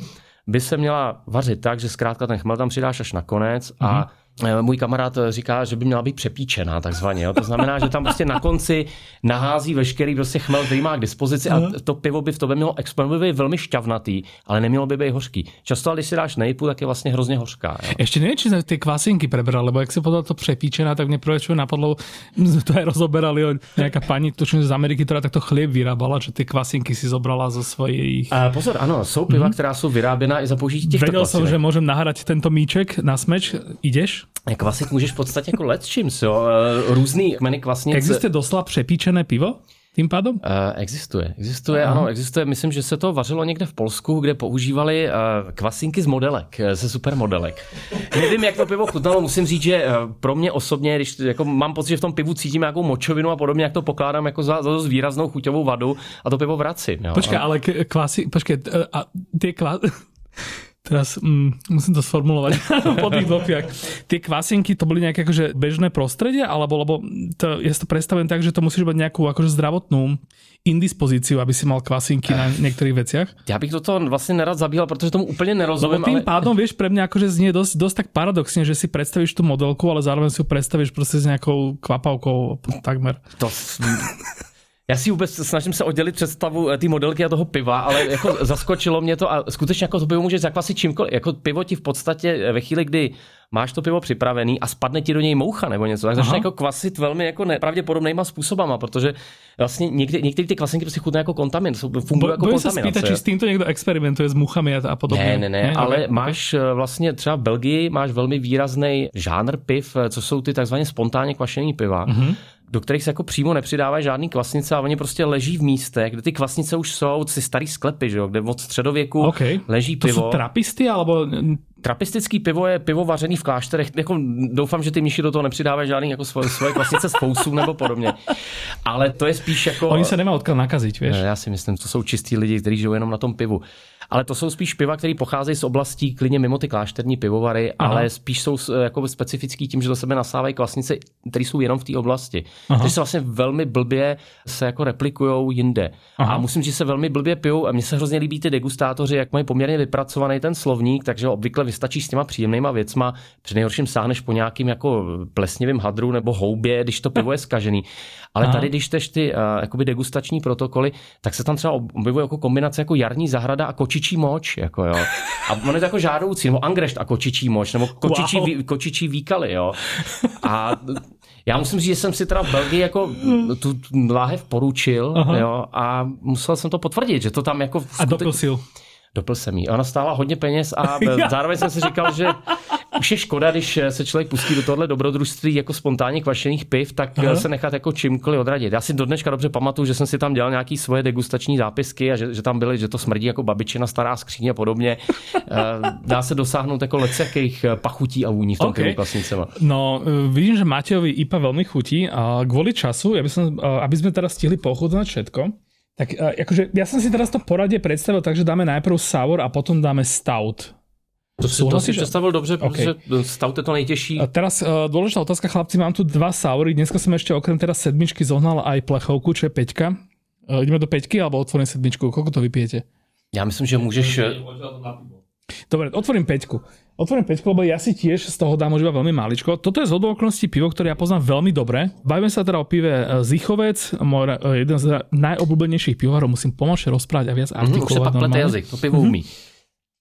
by se měla vařit tak, že zkrátka ten chmel tam přidáš až na konec mm-hmm. a Eh, můj kamarád eh, říká, že by měla být přepíčená takzvaně. Jo? To znamená, že tam prostě na konci nahází veškerý prostě chmel, který má k dispozici a to pivo by v tobě mělo exponovat by velmi šťavnatý, ale nemělo by být hořký. Často, když si dáš nejpu, tak je vlastně hrozně hořká. Jo? Ještě nevím, či ty kvasinky prebral, lebo jak se podal to přepíčená, tak mě prvé napadlo, [LAUGHS] to je rozoberali nějaká paní, tuším z Ameriky, která takto chlieb vyrábala, že ty kvasinky si zobrala zo svojich. A pozor, ano, jsou piva, mm-hmm. která jsou vyráběna i za použití těchto Věděl jsem, že můžem nahrát tento míček na smeč. Ideš? Kvasit můžeš v podstatě jako let čím, jo. E, různý kmeny kvasnic. Existuje doslova přepíčené pivo? Tím pádem? Uh, existuje, existuje, Aha. ano, existuje. Myslím, že se to vařilo někde v Polsku, kde používali uh, kvasinky z modelek, ze supermodelek. Nevím, jak to pivo chutnalo, musím říct, že uh, pro mě osobně, když jako mám pocit, že v tom pivu cítím nějakou močovinu a podobně, jak to pokládám jako za, za dost výraznou chuťovou vadu a to pivo vracím. Jo. Počkej, ale kvasi, počkej, a ty kvas... [LAUGHS] Teraz mm, musím to sformulovať po tých dopiach. Tie kvasinky to boli nejaké akože bežné prostredie, alebo lebo to, ja si to predstavujem tak, že to musíš mať nejakú akože zdravotnú indispozíciu, aby si mal kvasinky na některých věcech. Já bych toto vlastně nerad zabíhal, protože tomu úplně nerozumím. Lebo tým ale... pádom, vieš, pre mňa akože znie dosť, dosť tak paradoxně, že si představíš tu modelku, ale zároveň si ju představíš prostě s nějakou kvapavkou takmer. To [LAUGHS] Já si vůbec snažím se oddělit představu té modelky a toho piva, ale jako [LAUGHS] zaskočilo mě to a skutečně jako to pivo může zakvasit čímkoliv. Jako pivo ti v podstatě ve chvíli, kdy máš to pivo připravený a spadne ti do něj moucha nebo něco, tak začne jako kvasit velmi jako nepravděpodobnýma způsobama, protože vlastně někdy, některé ty kvasinky prostě chutnají jako kontamin, fungují jako kontaminace. se či s tímto někdo experimentuje s muchami a podobně. Ne, ne, ne, ne ale okay. máš eh, vlastně třeba v Belgii máš velmi výrazný žánr piv, eh, co jsou ty takzvaně spontánně kvašený piva. Mm-hmm do kterých se jako přímo nepřidávají žádný kvasnice a oni prostě leží v místech, kde ty kvasnice už jsou, ty starý sklepy, že jo, kde od středověku okay. leží pivo. To jsou trapisty, alebo Trapistický pivo je pivo vařený v klášterech. Jako, doufám, že ty mniši do toho nepřidávají žádný jako svoje, svoje kvasnice z fousů nebo podobně. Ale to je spíš jako... Oni se nemá odkud nakazit, víš? Já si myslím, to jsou čistí lidi, kteří žijou jenom na tom pivu ale to jsou spíš piva, které pocházejí z oblastí klidně mimo ty klášterní pivovary, Aha. ale spíš jsou jako specifický tím, že do sebe nasávají kvasnice, které jsou jenom v té oblasti. Aha. Takže se vlastně velmi blbě se jako replikují jinde. Aha. A musím říct, že se velmi blbě pijou a mně se hrozně líbí ty degustátoři, jak mají poměrně vypracovaný ten slovník, takže obvykle vystačí s těma příjemnýma věcma. Při nejhorším sáhneš po nějakým jako plesnivým hadru nebo houbě, když to pivo je skažený. Ale Aha. tady, když tež ty uh, jakoby degustační protokoly, tak se tam třeba objevuje jako kombinace jako jarní zahrada a kočičí moč. Jako jo. A on je to jako žádoucí, nebo angrešt a kočičí moč, nebo kočičí, wow. kočičí výkaly. Jo. A já musím říct, že jsem si teda v Belgii jako tu láhev poručil jo, a musel jsem to potvrdit, že to tam jako... A doprosil. Dopil jsem jí. Ona stála hodně peněz a [LAUGHS] zároveň jsem si říkal, že už je škoda, když se člověk pustí do tohle dobrodružství jako spontánně kvašených piv, tak Aha. se nechat jako čímkoliv odradit. Já si do dneška dobře pamatuju, že jsem si tam dělal nějaký svoje degustační zápisky a že, že tam byly, že to smrdí jako babičina, stará skříně a podobně. Eh, dá se dosáhnout jako eh, pachutí a vůní v tom okay. klasnicema. No, eh, vidím, že Matejovi IPA velmi chutí a kvůli času, aby, som, aby sme teda stihli pochutnať všetko, tak akože ja som si teraz to poradie predstavil tak, že dáme najprv sour a potom dáme stout. To si, to si představil dobře, okay. protože stout je to nejtěžší. A teraz uh, dôležitá otázka, chlapci, mám tu dva saury. Dneska som ešte okrem teda sedmičky zohnal aj plechovku, čo je peťka. Uh, ideme do peťky alebo otvorím sedmičku? Koľko to vypijete? Já myslím, že můžeš... Dobre, otvorím peťku. Otvorím peťku, lebo ja si tiež z toho dám už iba veľmi maličko. Toto je z okolností pivo, ktoré ja poznám veľmi dobre. Bavíme sa teda o pive Zichovec, môj, jeden z najobľúbenejších pivovarov. Musím pomalšie rozprávať a viac artikulovať. Mm, už sa pak jazyk, to pivo umí. Mm-hmm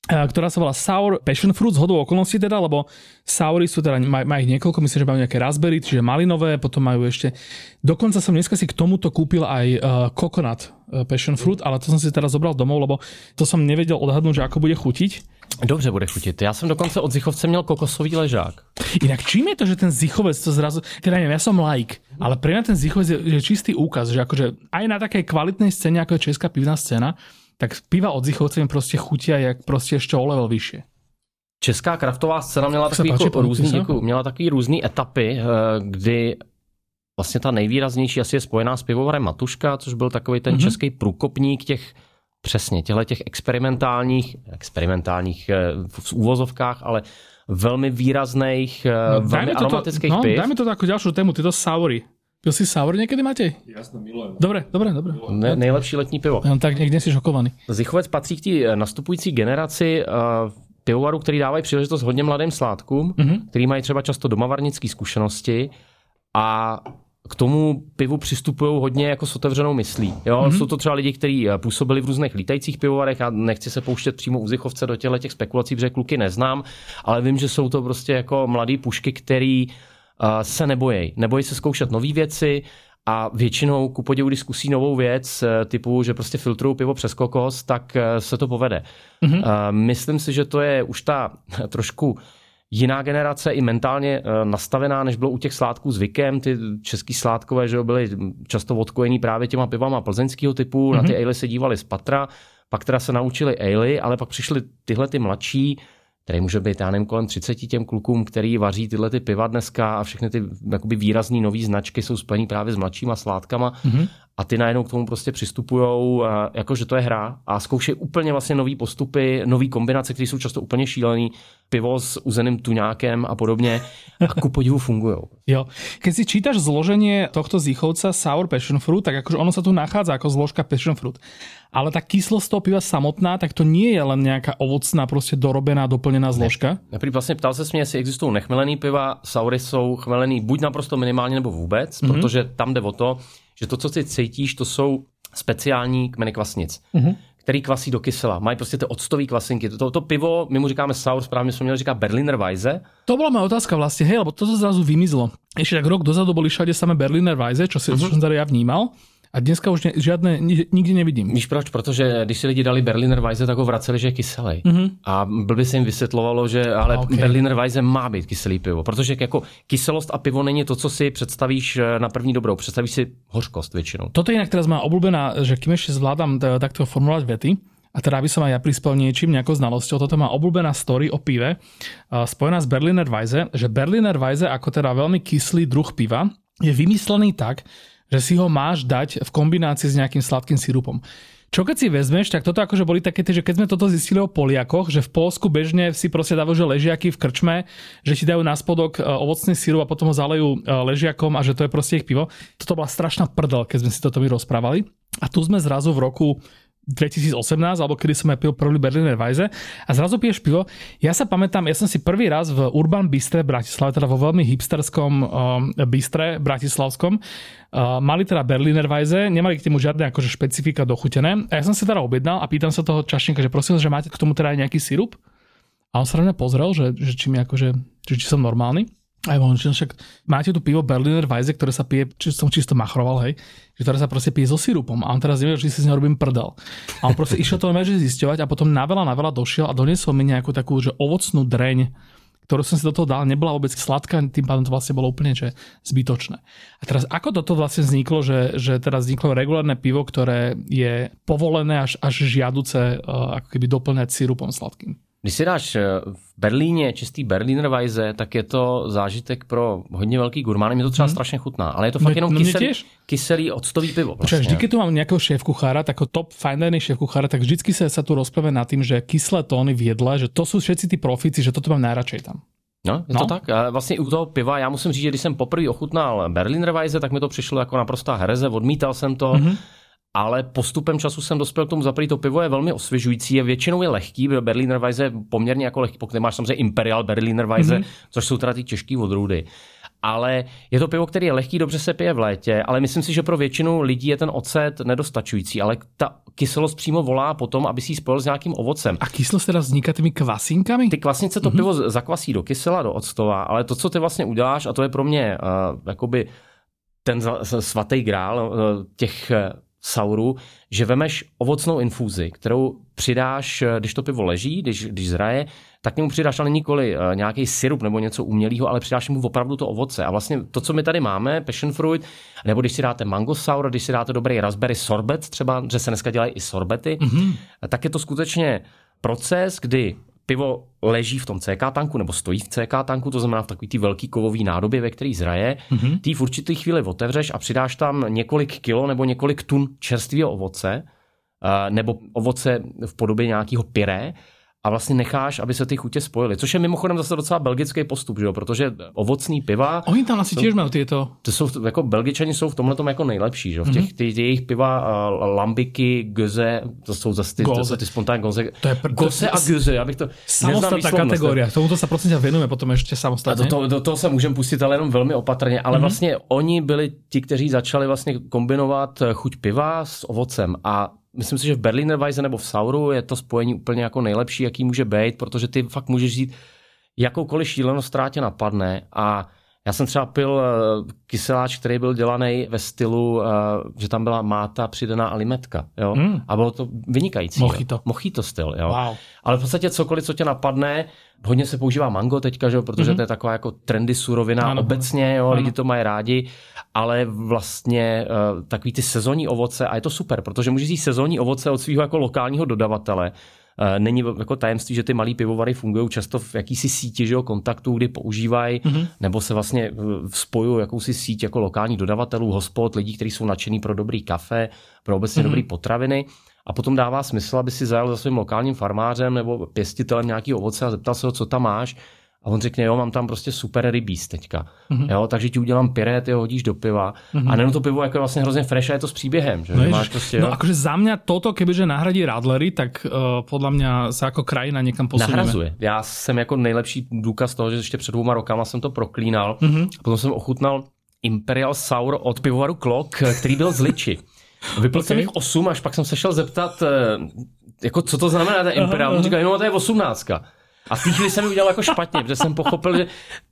ktorá sa volá Sour Passion Fruit z hodou okolností teda, lebo Saury sú teda, maj, majú ich niekoľko, myslím, že majú nejaké raspberry, čiže malinové, potom majú ešte, dokonca som dneska si k tomuto kúpil aj uh, coconut uh, Passion Fruit, ale to som si teraz zobral domov, lebo to som nevedel odhadnúť, že ako bude chutiť. Dobře bude chutit. Já jsem dokonce od Zichovce měl kokosový ležák. Inak čím je to, že ten Zichovec to zrazu, teda neviem, ja som like, ale pre mňa ten Zichovec je, je čistý úkaz, že akože aj na takej kvalitnej scéne, ako je česká pivná scéna, tak piva od Zichovce mi prostě chutia jak prostě ještě o level vyššie. Česká kraftová scéna měla takový, páči, jako různý, děkuju, měla takový různý etapy, eh, kdy vlastně ta nejvýraznější asi je spojená s pivovarem Matuška, což byl takový ten mm-hmm. český průkopník těch přesně těchto těch experimentálních, experimentálních eh, v úvozovkách, ale velmi výrazných, eh, no, velmi aromatických to, no, piv. Dajme to jako další tému, tyto saury. Pil si sour někdy, Matěj? Jasně, milujem. Dobre, dobre, dobre. Ne, nejlepší letní pivo. No, tak někde jsi šokovaný. Zichovec patří k té eh, nastupující generaci uh, pivovarů, který dávají příležitost hodně mladým sládkům, mm-hmm. který mají třeba často domavarnické zkušenosti a k tomu pivu přistupují hodně jako s otevřenou myslí. Jo? Mm-hmm. Jsou to třeba lidi, kteří eh, působili v různých lítajících pivovarech a nechci se pouštět přímo u Zichovce do těchto těch spekulací, protože kluky neznám, ale vím, že jsou to prostě jako mladý pušky, který se nebojí. Nebojí se zkoušet nové věci a většinou ku podivu, když zkusí novou věc, eh, typu, že prostě filtrují pivo přes kokos, tak eh, se to povede. Mm-hmm. Myslím si, že to je už ta [LAUGHS] trošku jiná generace i mentálně nastavená, než bylo u těch sládků zvykem. Ty český sládkové že byly často odkojený právě těma pivama plzeňského typu, mm-hmm. na ty mhm. ale se dívali z patra, pak teda se naučili ale, ale pak přišly tyhle ty mladší, který může být, já nevím, kolem 30 těm klukům, který vaří tyhle ty piva dneska a všechny ty výrazný nové značky jsou spojený právě s mladšíma sládkama mm-hmm. A ty najednou k tomu prostě přistupují, jako že to je hra a zkoušejí úplně vlastně nové postupy, nové kombinace, které jsou často úplně šílený, pivo s uzeným tuňákem a podobně a ku podivu fungují. Jo. Keď si čítaš zloženie tohto zíchovca Sour Passion Fruit, tak akože ono sa tu nachádza ako zložka Passion Fruit ale ta kyslosť toho piva samotná, tak to nie je len nějaká ovocná, prostě dorobená, doplněná zložka. Ne. Vlastně ptal se mě, jestli existují nechmelený piva, saury jsou chmelený buď naprosto minimálně nebo vůbec, mm-hmm. protože tam jde o to, že to, co ty cítíš, to jsou speciální kmeny kvasnic. Mm-hmm který kvasí do kysela. Mají prostě ty octové kvasinky. To, to pivo, my mu říkáme sour, správně jsme měli říkat Berliner Weisse. To byla moja otázka vlastně, hej, lebo toto zrazu vymizlo. Ještě tak rok dozadu boli všade samé Berliner Weisse, čo, si, uh-huh. čo som teda ja vnímal. A dneska už ne, žádné nikdy nevidím. Víš proč? Protože když si lidi dali Berliner Weisse, tak ho vraceli, že je kyselý. Mm-hmm. A by se jim vysvětlovalo, že ale okay. Berliner Weisse má být kyselý pivo. Protože jako kyselost a pivo není to, co si představíš eh, na první dobrou. Představíš si hořkost většinou. Toto jinak teraz má oblúbená, že kým ještě zvládám takto formulovat věty, a teda aby som aj ja prispel niečím, nejakou znalosťou, toto má obľúbená story o pive, spojená s Berliner Weisse, že Berliner Weisse ako teda veľmi kyslý druh piva je vymyslený tak, že si ho máš dať v kombinácii s nejakým sladkým sirupom. Čo keď si vezmeš, tak toto akože boli také, že keď sme toto zistili o Poliakoch, že v Polsku bežne si proste dávajú že ležiaky v krčme, že ti dajú na spodok e, ovocný sirup a potom ho zalejú e, ležiakom a že to je proste ich pivo. Toto bola strašná prdel, keď sme si toto my rozprávali. A tu sme zrazu v roku 2018, alebo kedy som aj pil prvý Berliner Weisse a zrazu piješ pivo. Ja sa pamätám, ja som si prvý raz v Urban Bistre Bratislave, teda vo veľmi hipsterskom uh, bistre bratislavskom, uh, mali teda Berliner Weisse, nemali k tomu žiadne akože špecifika dochutené. A ja som si teda objednal a pýtam sa toho čašníka, že prosím, že máte k tomu teda aj nejaký sirup? A on sa na mňa pozrel, že, že či, mi akože, že či som normálny. Aj on, však máte tu pivo Berliner Weisse, ktoré sa pije, či som čisto machroval, hej, že ktoré sa proste pije so sirupom a on teraz nevie, že si s ňou robím prdel. A on proste išiel to že zisťovať a potom na veľa, na veľa došiel a doniesol mi nejakú takú, že ovocnú dreň, ktorú som si do toho dal, nebola vôbec sladká, tým pádom to vlastne bolo úplne že zbytočné. A teraz ako toto vlastne vzniklo, že, že teraz vzniklo regulárne pivo, ktoré je povolené až, až žiaduce uh, ako keby doplňať sirupom sladkým? Když si dáš eh, v Berlíně čistý Berliner Weisse, tak je to zážitek pro hodně velký gurmány. Mě to třeba hmm. strašně chutná, ale je to fakt no, jenom no kyselý, kyselý octový pivo. Vlastně. vždy, keď tu mám nějakého šéf kuchára, tak top fine šéf kuchára, tak vždycky se, sa tu rozpráva nad tým, že kyslé tóny v jedle, že to jsou všetci ty profíci, že toto mám najradšej tam. No, je no. to tak. A vlastně u toho piva, já musím říct, že když jsem poprvé ochutnal Berliner Weisse, tak mi to přišlo jako naprostá hereze, odmítal jsem to. Mm-hmm ale postupem času jsem dospěl k tomu zaprý, to pivo je velmi osvěžující, je většinou je lehký, Berliner Weisse je poměrně jako lehký, pokud máš samozřejmě Imperial Berliner Weisse, mm-hmm. což jsou teda ty těžký odrůdy. Ale je to pivo, který je lehký, dobře se pije v létě, ale myslím si, že pro většinu lidí je ten ocet nedostačující, ale ta kyselost přímo volá potom, aby si ji spojil s nějakým ovocem. A kyselost teda vzniká těmi kvasinkami? Ty kvasnice to mm-hmm. pivo zakvasí do kysela, do octova, ale to, co ty vlastně uděláš, a to je pro mě uh, jakoby ten svatý grál uh, těch sauru, že vemeš ovocnou infuzi, kterou přidáš, eh, když to pivo leží, když, když zraje, tak němu přidáš ale nikoli uh, nějaký syrup nebo něco umělého, ale přidáš mu opravdu to ovoce. A vlastně to, co my tady máme, passion fruit, nebo když si dáte mango sour, když si dáte dobrý raspberry sorbet, třeba, že se dneska dělají i sorbety, mm-hmm. tak je to skutečně proces, kdy pivo leží v tom CK tanku nebo stojí v CK tanku, to znamená v takový ty velký kovový nádobě, ve který zraje, mm-hmm. ty v určitý chvíli otevřeš a přidáš tam několik kilo nebo několik tun čerstvého ovoce, nebo ovoce v podobě nějakého pyré a vlastně necháš, aby se ty chutě spojily. Což je mimochodem zase docela belgický postup, že jo? protože ovocný piva. Oni tam asi těž mají tyto. To jsou, jako belgičani jsou v tomhle tom jako nejlepší, že jo? V těch ty, ty jejich piva, uh, lambiky, göze, to jsou zase ty, to, ty spontánní goze. To je pr- Gose a göze, já bych to... Samostatná kategorie, tomuto se prostě věnujeme potom ještě samostatně. A do, to, do toho se můžeme pustit, ale jenom velmi opatrně, ale mm-hmm. vlastně oni byli ti, kteří začali vlastně kombinovat chuť piva s ovocem a myslím si, že v Berliner Weisse nebo v Sauru je to spojení úplně jako nejlepší, jaký může být, protože ty fakt můžeš žít jakoukoliv šílenost ztrátě napadne a já jsem třeba pil eh, kyseláč, který byl dělaný ve stylu, eh, že tam byla máta přidaná alimetka. Jo? Mm. A bylo to vynikající. Mochito. Jo? Mochito styl. Jo? Wow. Ale v podstatě cokoliv, co tě napadne, hodně se používá mango teďka, že? protože mm-hmm. to je taková jako trendy surovina ano, obecně, jo? Ano. lidi to mají rádi, ale vlastně uh, takový ty sezónní ovoce a je to super, protože můžeš jít sezónní ovoce od svého jako lokálního dodavatele, Eh, není jako tajemství, že ty malé pivovary fungují často v jakýsi síti že jo, kontaktů, kdy používají, mm-hmm. nebo se vlastně eh, spojují jakousi síť jako lokálních dodavatelů, hospod, lidí, kteří jsou nadšený pro dobrý kafe, pro obecně mm-hmm. dobrý potraviny. A potom dává smysl, aby si zajel za svým lokálním farmářem nebo pěstitelem nějaký ovoce a zeptal se ho, co tam máš a on řekne, jo, mám tam prostě super rybíz teďka. Mm-hmm. Jo, takže ti udělám pyré, ty ho hodíš do piva. Mm-hmm. A nejenom to pivo jako vlastně hrozně fresh a je to s příběhem. Že? No, máš prostě, no akože za mě toto, kebyže nahradí Radlery, tak uh, podle mě se jako krajina někam posuneme. Nahrazuje. Já jsem jako nejlepší důkaz toho, že ještě před dvouma rokama jsem to proklínal. Mm-hmm. A potom jsem ochutnal Imperial Sour od pivovaru Klok, který byl z Liči. Vypil okay. jsem jich 8, až pak jsem se šel zeptat, eh, jako co to znamená ten Imperial. On říkal, no to je 18. A v té chvíli jsem udělal jako špatně, protože jsem pochopil, že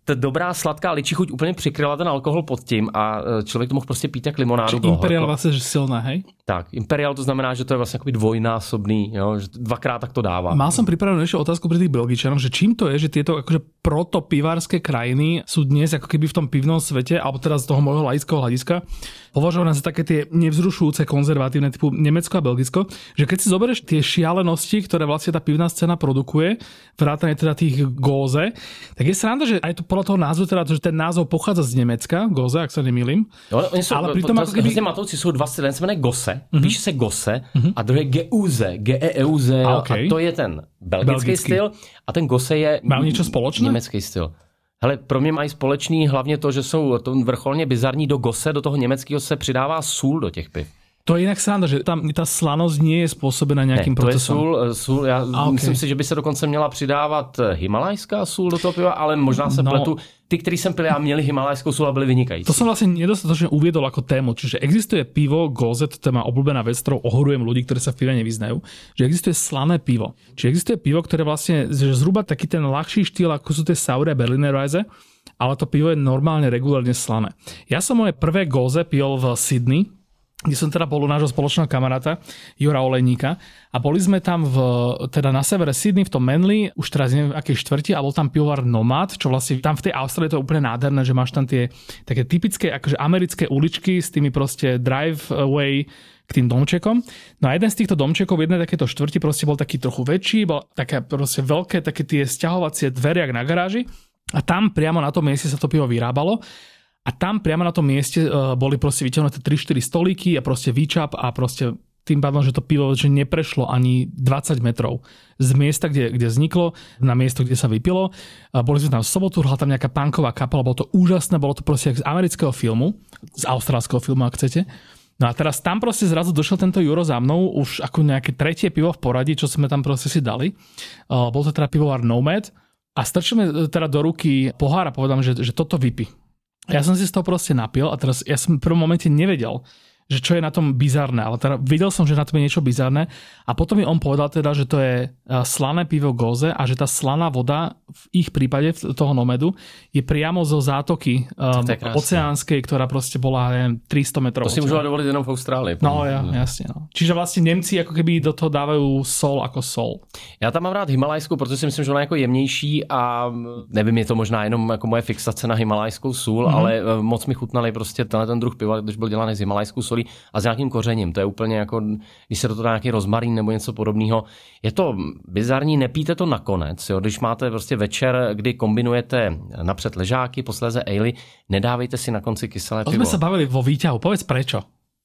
ta dobrá sladká ličí chuť úplně přikryla ten alkohol pod tím a e, člověk to mohl prostě pít jak limonádu. Či Imperial vlastně že silná, hej? Tak, Imperial to znamená, že to je vlastně jako dvojnásobný, jo, že dvakrát tak to dává. Mal som pripravenú ešte otázku pre tých Belgičanov, že čím to je, že tieto akože proto pivárske krajiny sú dnes ako keby v tom pivnom svete, alebo teda z toho môjho laického hľadiska, považované za také tie nevzrušujúce konzervatívne typu Nemecko a Belgicko, že keď si zoberieš tie šialenosti, ktoré vlastne tá pivná scéna produkuje, vrátane teda tých góze, tak je sranda, že aj to podľa toho názvu, teda, že ten názov pochádza z Nemecka, góze, ak sa nemýlim. Jo, oni jsou, ale pritom ako keby... matouci jsou dva styly, se jmenuje Gose, mm-hmm. píše se Gose mm-hmm. a druhý Geuze, g e u z a, okay. a to je ten belgický, belgický styl a ten Gose je Má něco společné? německý styl. Hele, pro mě mají společný hlavně to, že jsou to vrcholně bizarní do Gose, do toho německého se přidává sůl do těch piv. To je jinak sranda, že tam ta slanost nie je způsobena nějakým ne, procesem. To je sůl, sůl já okay. myslím si, že by se dokonce měla přidávat himalajská sůl do toho piva, ale možná se no, pletu ty, ktorí som pili a měli himalajskou sůl a byli vynikající. To som vlastne nedostatočne uviedol ako tému. Čiže existuje pivo Goze, to je má obľúbená vec, ktorou ohorujem ľudí, ktorí sa v pive nevyznajú, že existuje slané pivo. Čiže existuje pivo, ktoré vlastne, že zhruba taký ten ľahší štýl, ako sú tie Saure Berliner Weisse, ale to pivo je normálne regulárne slané. Ja som moje prvé Goze pil v Sydney, kde som teda bol u nášho spoločného kamaráta Jura Olejníka a boli sme tam v, teda na severe Sydney v tom Manly, už teraz neviem v akej štvrti a bol tam pivovar Nomad, čo vlastne tam v tej Austrálii to je úplne nádherné, že máš tam tie také typické akože americké uličky s tými proste driveway k tým domčekom. No a jeden z týchto domčekov v jednej takéto štvrti proste bol taký trochu väčší, bol také proste veľké, také tie sťahovacie dvere jak na garáži. A tam priamo na tom mieste sa to pivo vyrábalo a tam priamo na tom mieste uh, boli proste vyťahnuté 3-4 stolíky a proste výčap a proste tým pádom, že to pivo že neprešlo ani 20 metrov z miesta, kde, kde vzniklo, na miesto, kde sa vypilo. A boli sme tam v sobotu, hľa tam nejaká punková kapela, bolo to úžasné, bolo to proste z amerického filmu, z austrálskeho filmu, ak chcete. No a teraz tam proste zrazu došiel tento Juro za mnou, už ako nejaké tretie pivo v poradí, čo sme tam proste si dali. Uh, bol to teda pivovar Nomad a strčil mi teda do ruky pohár a povedal, že, že toto vypí. Ja som si z toho proste napil a teraz ja som v prvom momente nevedel, že čo je na tom bizarné, ale teda videl som, že na tom je niečo bizarné a potom mi on povedal teda, že to je slané pivo Goze a že tá slaná voda v ich prípade toho Nomedu je priamo zo zátoky um, oceánskej, ktorá proste bola neviem, 300 metrov. To si môžu dovoliť jenom v Austrálii. No, ja, jasne. No. Čiže vlastne Nemci ako keby do toho dávajú sol ako sol. Já tam mám rád himalajskou, protože si myslím, že ona je jako jemnější a nevím, je to možná jenom jako moje fixace na himalajskou sůl, mm-hmm. ale e, moc mi chutnali prostě tenhle ten druh piva, když byl dělaný s himalajskou solí a s nějakým kořením. To je úplně jako, když se do toho dá nějaký rozmarín nebo něco podobného. Je to bizarní, nepíte to nakonec. Jo? Když máte prostě večer, kdy kombinujete napřed ležáky, posléze ale, nedávejte si na konci kyselé pivo. jsme se bavili vo výťahu, povedz prečo.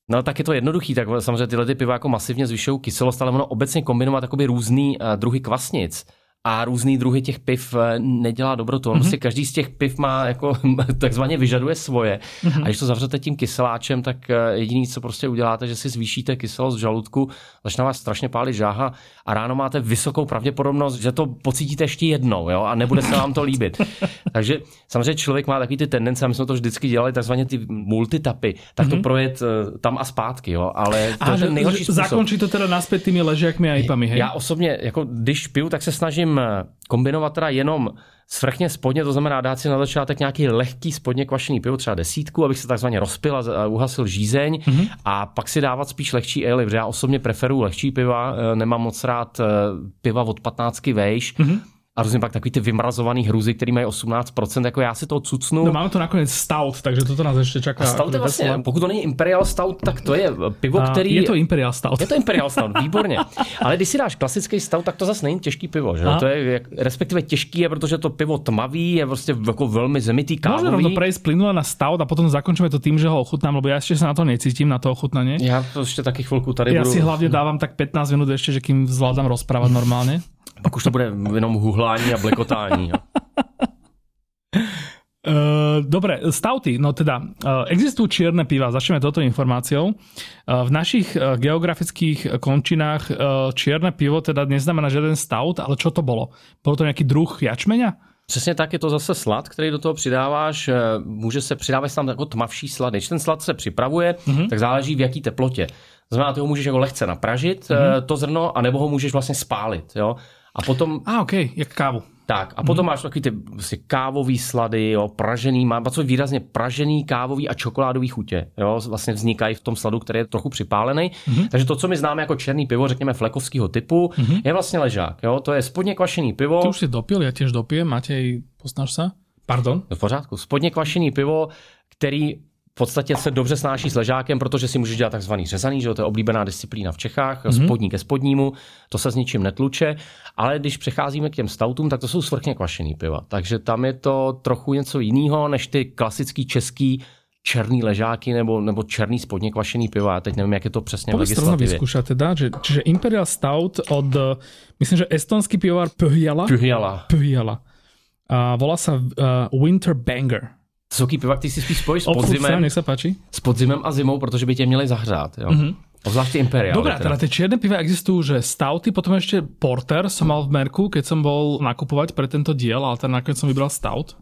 No tak je to jednoduchý, tak samozřejmě tyhle ty piva jako masivně zvyšují kyselost, ale ono obecně kombinovat různý uh, druhy kvasnic a různý druhy těch piv eh, nedělá dobrotu. Mm-hmm. Prostě každý z těch piv má jako [LAUGHS] takzvaně vyžaduje svoje. Mm-hmm. A když to zavřete tím kyseláčem, tak eh, jediný, co prostě uděláte, že si zvýšíte kyselost žaludku, začne vás strašně pálit žáha a ráno máte vysokou pravděpodobnost, že to pocítíte ještě jednou jo? a nebude se vám to líbit. [LAUGHS] Takže samozřejmě člověk má takový ty tendence, a my jsme to vždycky dělali, takzvaně ty multitapy, tak mm-hmm. to mhm. projet eh, tam a zpátky, jo? ale to a je nejhorší způsob. Zakončí to teda naspět tými ležiakmi a ipami, hej? Já osobně, jako když piju, tak se snažím kombinovat teda jenom svrchně spodně, to znamená dát si na začátek nějaký lehký spodně kvašený pivo, třeba desítku, abych se takzvaně rozpil a uhasil žízeň. Mm-hmm. a pak si dávat spíš lehčí ale, protože já osobně preferuji lehčí piva, eh, nemám moc rád eh, piva od 15 vejš, mm-hmm a různě pak takový ty vymrazovaný hruzy, který mají 18%, jako já si to cucnu. No máme to nakonec stout, takže toto nás ještě čeká. A stout je vlastně, pokud to není Imperial Stout, tak to je pivo, a který... Je to Imperial Stout. Je to Imperial Stout, výborně. Ale když si dáš klasický stout, tak to zase není těžký pivo, že? A? To je respektive těžký je, protože to pivo tmavý, je prostě jako velmi zemitý kávový. Můžeme rovno prejsť plynule na stout a potom zakončíme to tím, že ho ochutnám, lebo já ještě se na to necítím, na to ochutnání. Já to ještě taky chvilku tady Já budu... si hlavně dávám tak 15 minut ještě, že kým zvládám rozprávat normálně. Pak už to bude jenom huhlání a blekotání. Uh, [LAUGHS] dobre, stauty, no teda uh, existujú čierne piva, začneme toto informáciou. Uh, v našich uh, geografických končinách uh, čierne pivo teda neznamená žiaden stout, ale čo to bolo? Bolo to nejaký druh jačmeňa? Přesně tak je to zase slad, který do toho přidáváš. Může se přidávat tam jako tmavší slady. Když ten slad se připravuje, mm-hmm. tak záleží v jaký teplotě. To znamená, ty ho můžeš jako lehce napražit, mm-hmm. to zrno, anebo ho můžeš vlastně spálit. Jo? A potom A OK, jak kávu. tak, a potom máš takový ty vlastně kávový slady, jo, pražený, má co výrazně pražený, kávový a čokoládový chutě, jo, vlastně vznikají v tom sladu, který je trochu připálený. Mm-hmm. Takže to, co my známe jako černý pivo, řekněme flekovského typu, mm-hmm. je vlastně ležák, jo, to je spodně kvašený pivo. Ty už si dopil, ja tiež dopijem. Matej, posnaž sa? Pardon? No v pořádku. Spodně kvašený pivo, který podstatě se dobře snáší s ležákem, protože si můžeš dělat takzvaný řezaný, že to je oblíbená disciplína v Čechách, mm-hmm. spodní ke spodnímu, to se s ničím netluče, ale když přecházíme k těm stoutům, tak to jsou svrchně kvašený piva. Takže tam je to trochu něco jiného, než ty klasický český černý ležáky nebo, nebo černý spodně kvašený piva. Já teď nevím, jak je to přesně v to rovno legislativě. vyskúšať teda, že, čiže Imperial Stout od, eh, myslím, že estonský pivovar Pyhjala. Pyhjala. Pyhjala. A volá sa uh, Winter Banger. Taký piva, který si spíš spojíš s podzimem, nech sa páči. s podzimem a zimou, protože by tě měli zahřát. Jo? Mm-hmm. Obzvláště Imperial. Dobre, a teda tie čierne piva existujú, že stouty, potom ešte porter som mal v merku, keď som bol nakupovať pre tento diel, ale teda nakoniec som vybral stout.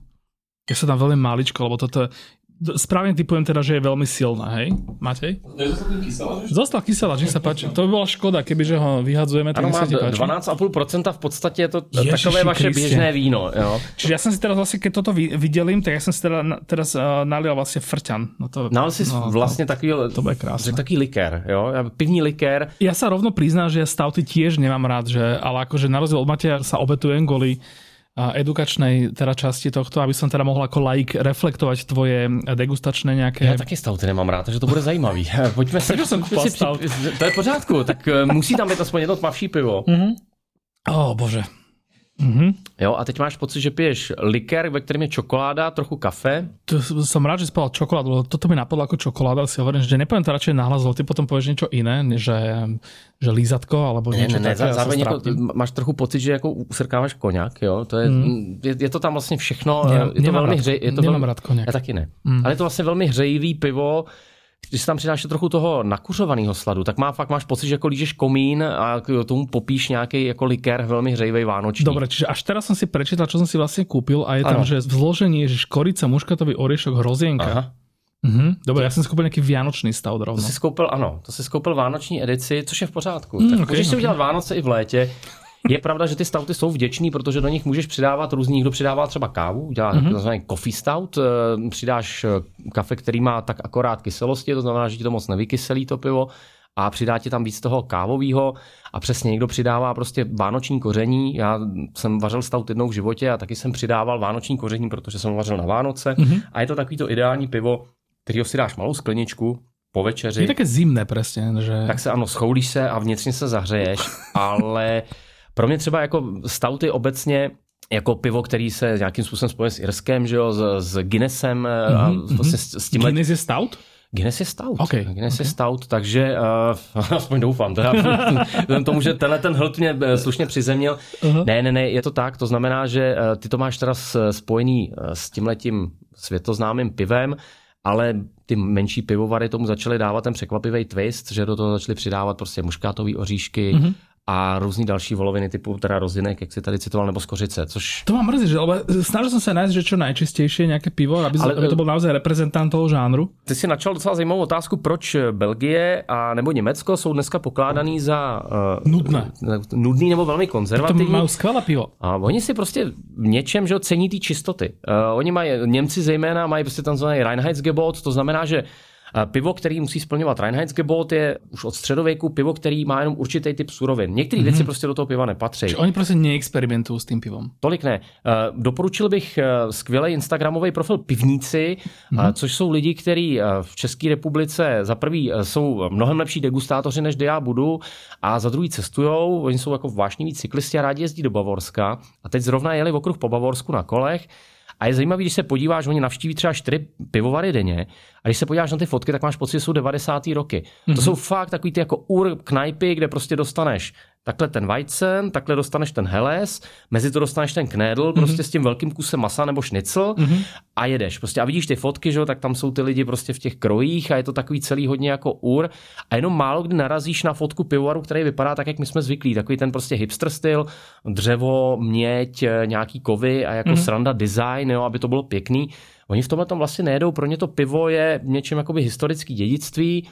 Ja sa tam veľmi maličko, lebo toto je... Správne typujem teda, že je veľmi silná, hej? Matej? Nezostal ten kyselá, že? Zostal sa páči. To by bola škoda, kebyže ho vyhadzujeme, tak Ano, mi má sa ti páči. 12,5% v podstatě je to Ježiši takové vaše Kriste. běžné víno. Jo? Čiže ja som si teraz vlastne, keď toto vydelím, tak ja som si teda teraz uh, nalial vlastne frťan. No to, No, ale jsi no, vlastně takový, to bude krásne. taký likér, jo? pivní likér. Ja sa rovno priznám, že ja stouty tiež nemám rád, že, ale akože na rozdiel od Mateja sa obetujem kvôli edukačnej teda časti tohto, aby som teda mohol ako laik reflektovať tvoje degustačné nejaké... Já taky stouty nemám rád, takže to bude zajímavý. [LAUGHS] Pojďme se... Proč jsem si? To je v pořádku, tak eh, musí tam být aspoň jedno tmavší pivo. Ó, bože. Mhm. Jo, a teď máš pocit, že piješ likér, ve kterém je čokoláda, trochu kafe. To som rád, že povedal čokoládu, toto mi napadlo ako čokoláda, si hovorím, že nepoviem to radšej nahlas, ty potom povieš niečo iné, než že, že lízatko, alebo Ne, niečo ne, ne, také. zároveň jako, máš trochu pocit, že jako usrkáváš koněk, jo, to je, je, je, to tam vlastně všechno, Ne- je to velmi rád- je to velmi, rád koněk. Já taky ne, ale je to vlastně velmi hřejivý pivo, když si tam přidáš trochu toho nakuřovaného sladu, tak má fakt máš pocit, že jako lížeš komín a k tomu popíš nějaký jako likér velmi hřejivý vánoční. Dobre, čiže až teraz som si prečítal, čo som si vlastne kúpil a je tam, Áno. že v zložení je škorica, muškatový oriešok, hrozienka. Aha. Mhm. Dobre, ja som si kúpil nejaký vianočný stout rovno. To si skoupil, ano, to si skoupil vánoční edici, což je v pořádku. Mm, tak ok, můžeš si ok. udělat Vánoce i v létě. Je pravda, že ty stouty jsou vděčný, protože do nich můžeš přidávat různý, kdo přidává třeba kávu, dělá Mhm. mm-hmm. takzvaný coffee stout, eh, přidáš eh, kafe, který má tak akorát kyselosti, to znamená, že ti to moc nevykyselí to pivo a přidá ti tam víc toho kávového a přesně někdo přidává prostě vánoční koření. Já jsem vařil stout jednou v životě a taky jsem přidával vánoční koření, protože jsem vařil na Vánoce Mhm. mm-hmm. a je to takový to ideální pivo, kterýho si dáš malou skleničku po večeři Je také zimné presne, že... tak se ano, schoulíš se a vnitřně se zahřeješ, [LAUGHS] ale pro mě třeba jako stouty obecně jako pivo, který se nějakým způsobem spojuje s Irskem, že jo, s, s Guinnessem mm-hmm, a vlastně s, s tímhle... Guinness je stout? Guinness je stout. Ok, Guinness ok. je stout, takže uh, [LAUGHS] aspoň doufám, teda, vzhledem [LAUGHS] tomu, že tenhle ten hlad mě eh, slušně přizemnil. Aha. Ne, ne, ne, je to tak, to znamená, že eh, ty to máš teda spojený eh, s tímhletím světoznámým pivem, ale ty menší pivovary tomu začaly dávat ten překvapivý twist, že do toho začaly přidávat prostě muškátový oříšky Mhm. mm-hmm. A různý další voloviny typu teda rozinek, jak si tady citoval, nebo skořice, což To ma mrzí, že, lebo snažil som sa nájsť, že čo najčistejšie nejaké pivo, aby, ale, Ale- aby to bol naozaj reprezentant toho žánru. Ty si načal docela zajímavou otázku, proč Belgie a nebo Německo jsou dneska pokládaný za uh, Nudné. nudný nebo velmi To konzervativní. majú skvelé pivo. A oni si prostě v něčem, že cení ty čistoty. Uh, oni mají, Němci zejména mají prostě tam zvaný Reinheitsgebot, to znamená, že pivo, který musí splňovat Reinheitsgebot, je už od středověku pivo, který má jenom určitý typ surovin. Některé mm-hmm. věci prostě do toho piva nepatří. Oni proste neexperimentujú s tým pivom. Tolik ne. Uh, doporučil bych uh, skvělý Instagramový profil Pivníci, mm-hmm. což jsou lidi, kteří v České republice za prvý jsou mnohem lepší degustátoři, než já budu, a za druhý cestujou. Oni jsou jako vášniví cyklisti a rádi jezdí do Bavorska. A teď zrovna jeli okruh po Bavorsku na kolech. A je zajímavý, když se podíváš, oni navštíví třeba čtyři pivovary denně, a když se podíváš na ty fotky, tak máš pocit, že jsou 90. roky. Mm-hmm. To jsou fakt takový ty jako ur knajpy, kde prostě dostaneš takhle ten Weizen, takhle dostaneš ten Heles, mezi to dostaneš ten Knedl, mm-hmm. prostě s tím velkým kusem masa nebo šnicl mm-hmm. a jedeš. Prostě a vidíš ty fotky, že tak tam jsou ty lidi prostě v těch krojích a je to takový celý hodně jako ur a jenom málo kdy narazíš na fotku pivovaru, který vypadá tak, jak my jsme zvyklí, takový ten prostě hipster styl, dřevo, měď, nějaký kovy a jako mm-hmm. sranda design, jo, aby to bylo pěkný. Oni v tomhle tom vlastně nejedou, pro ně to pivo je něčím jakoby historický dědictví,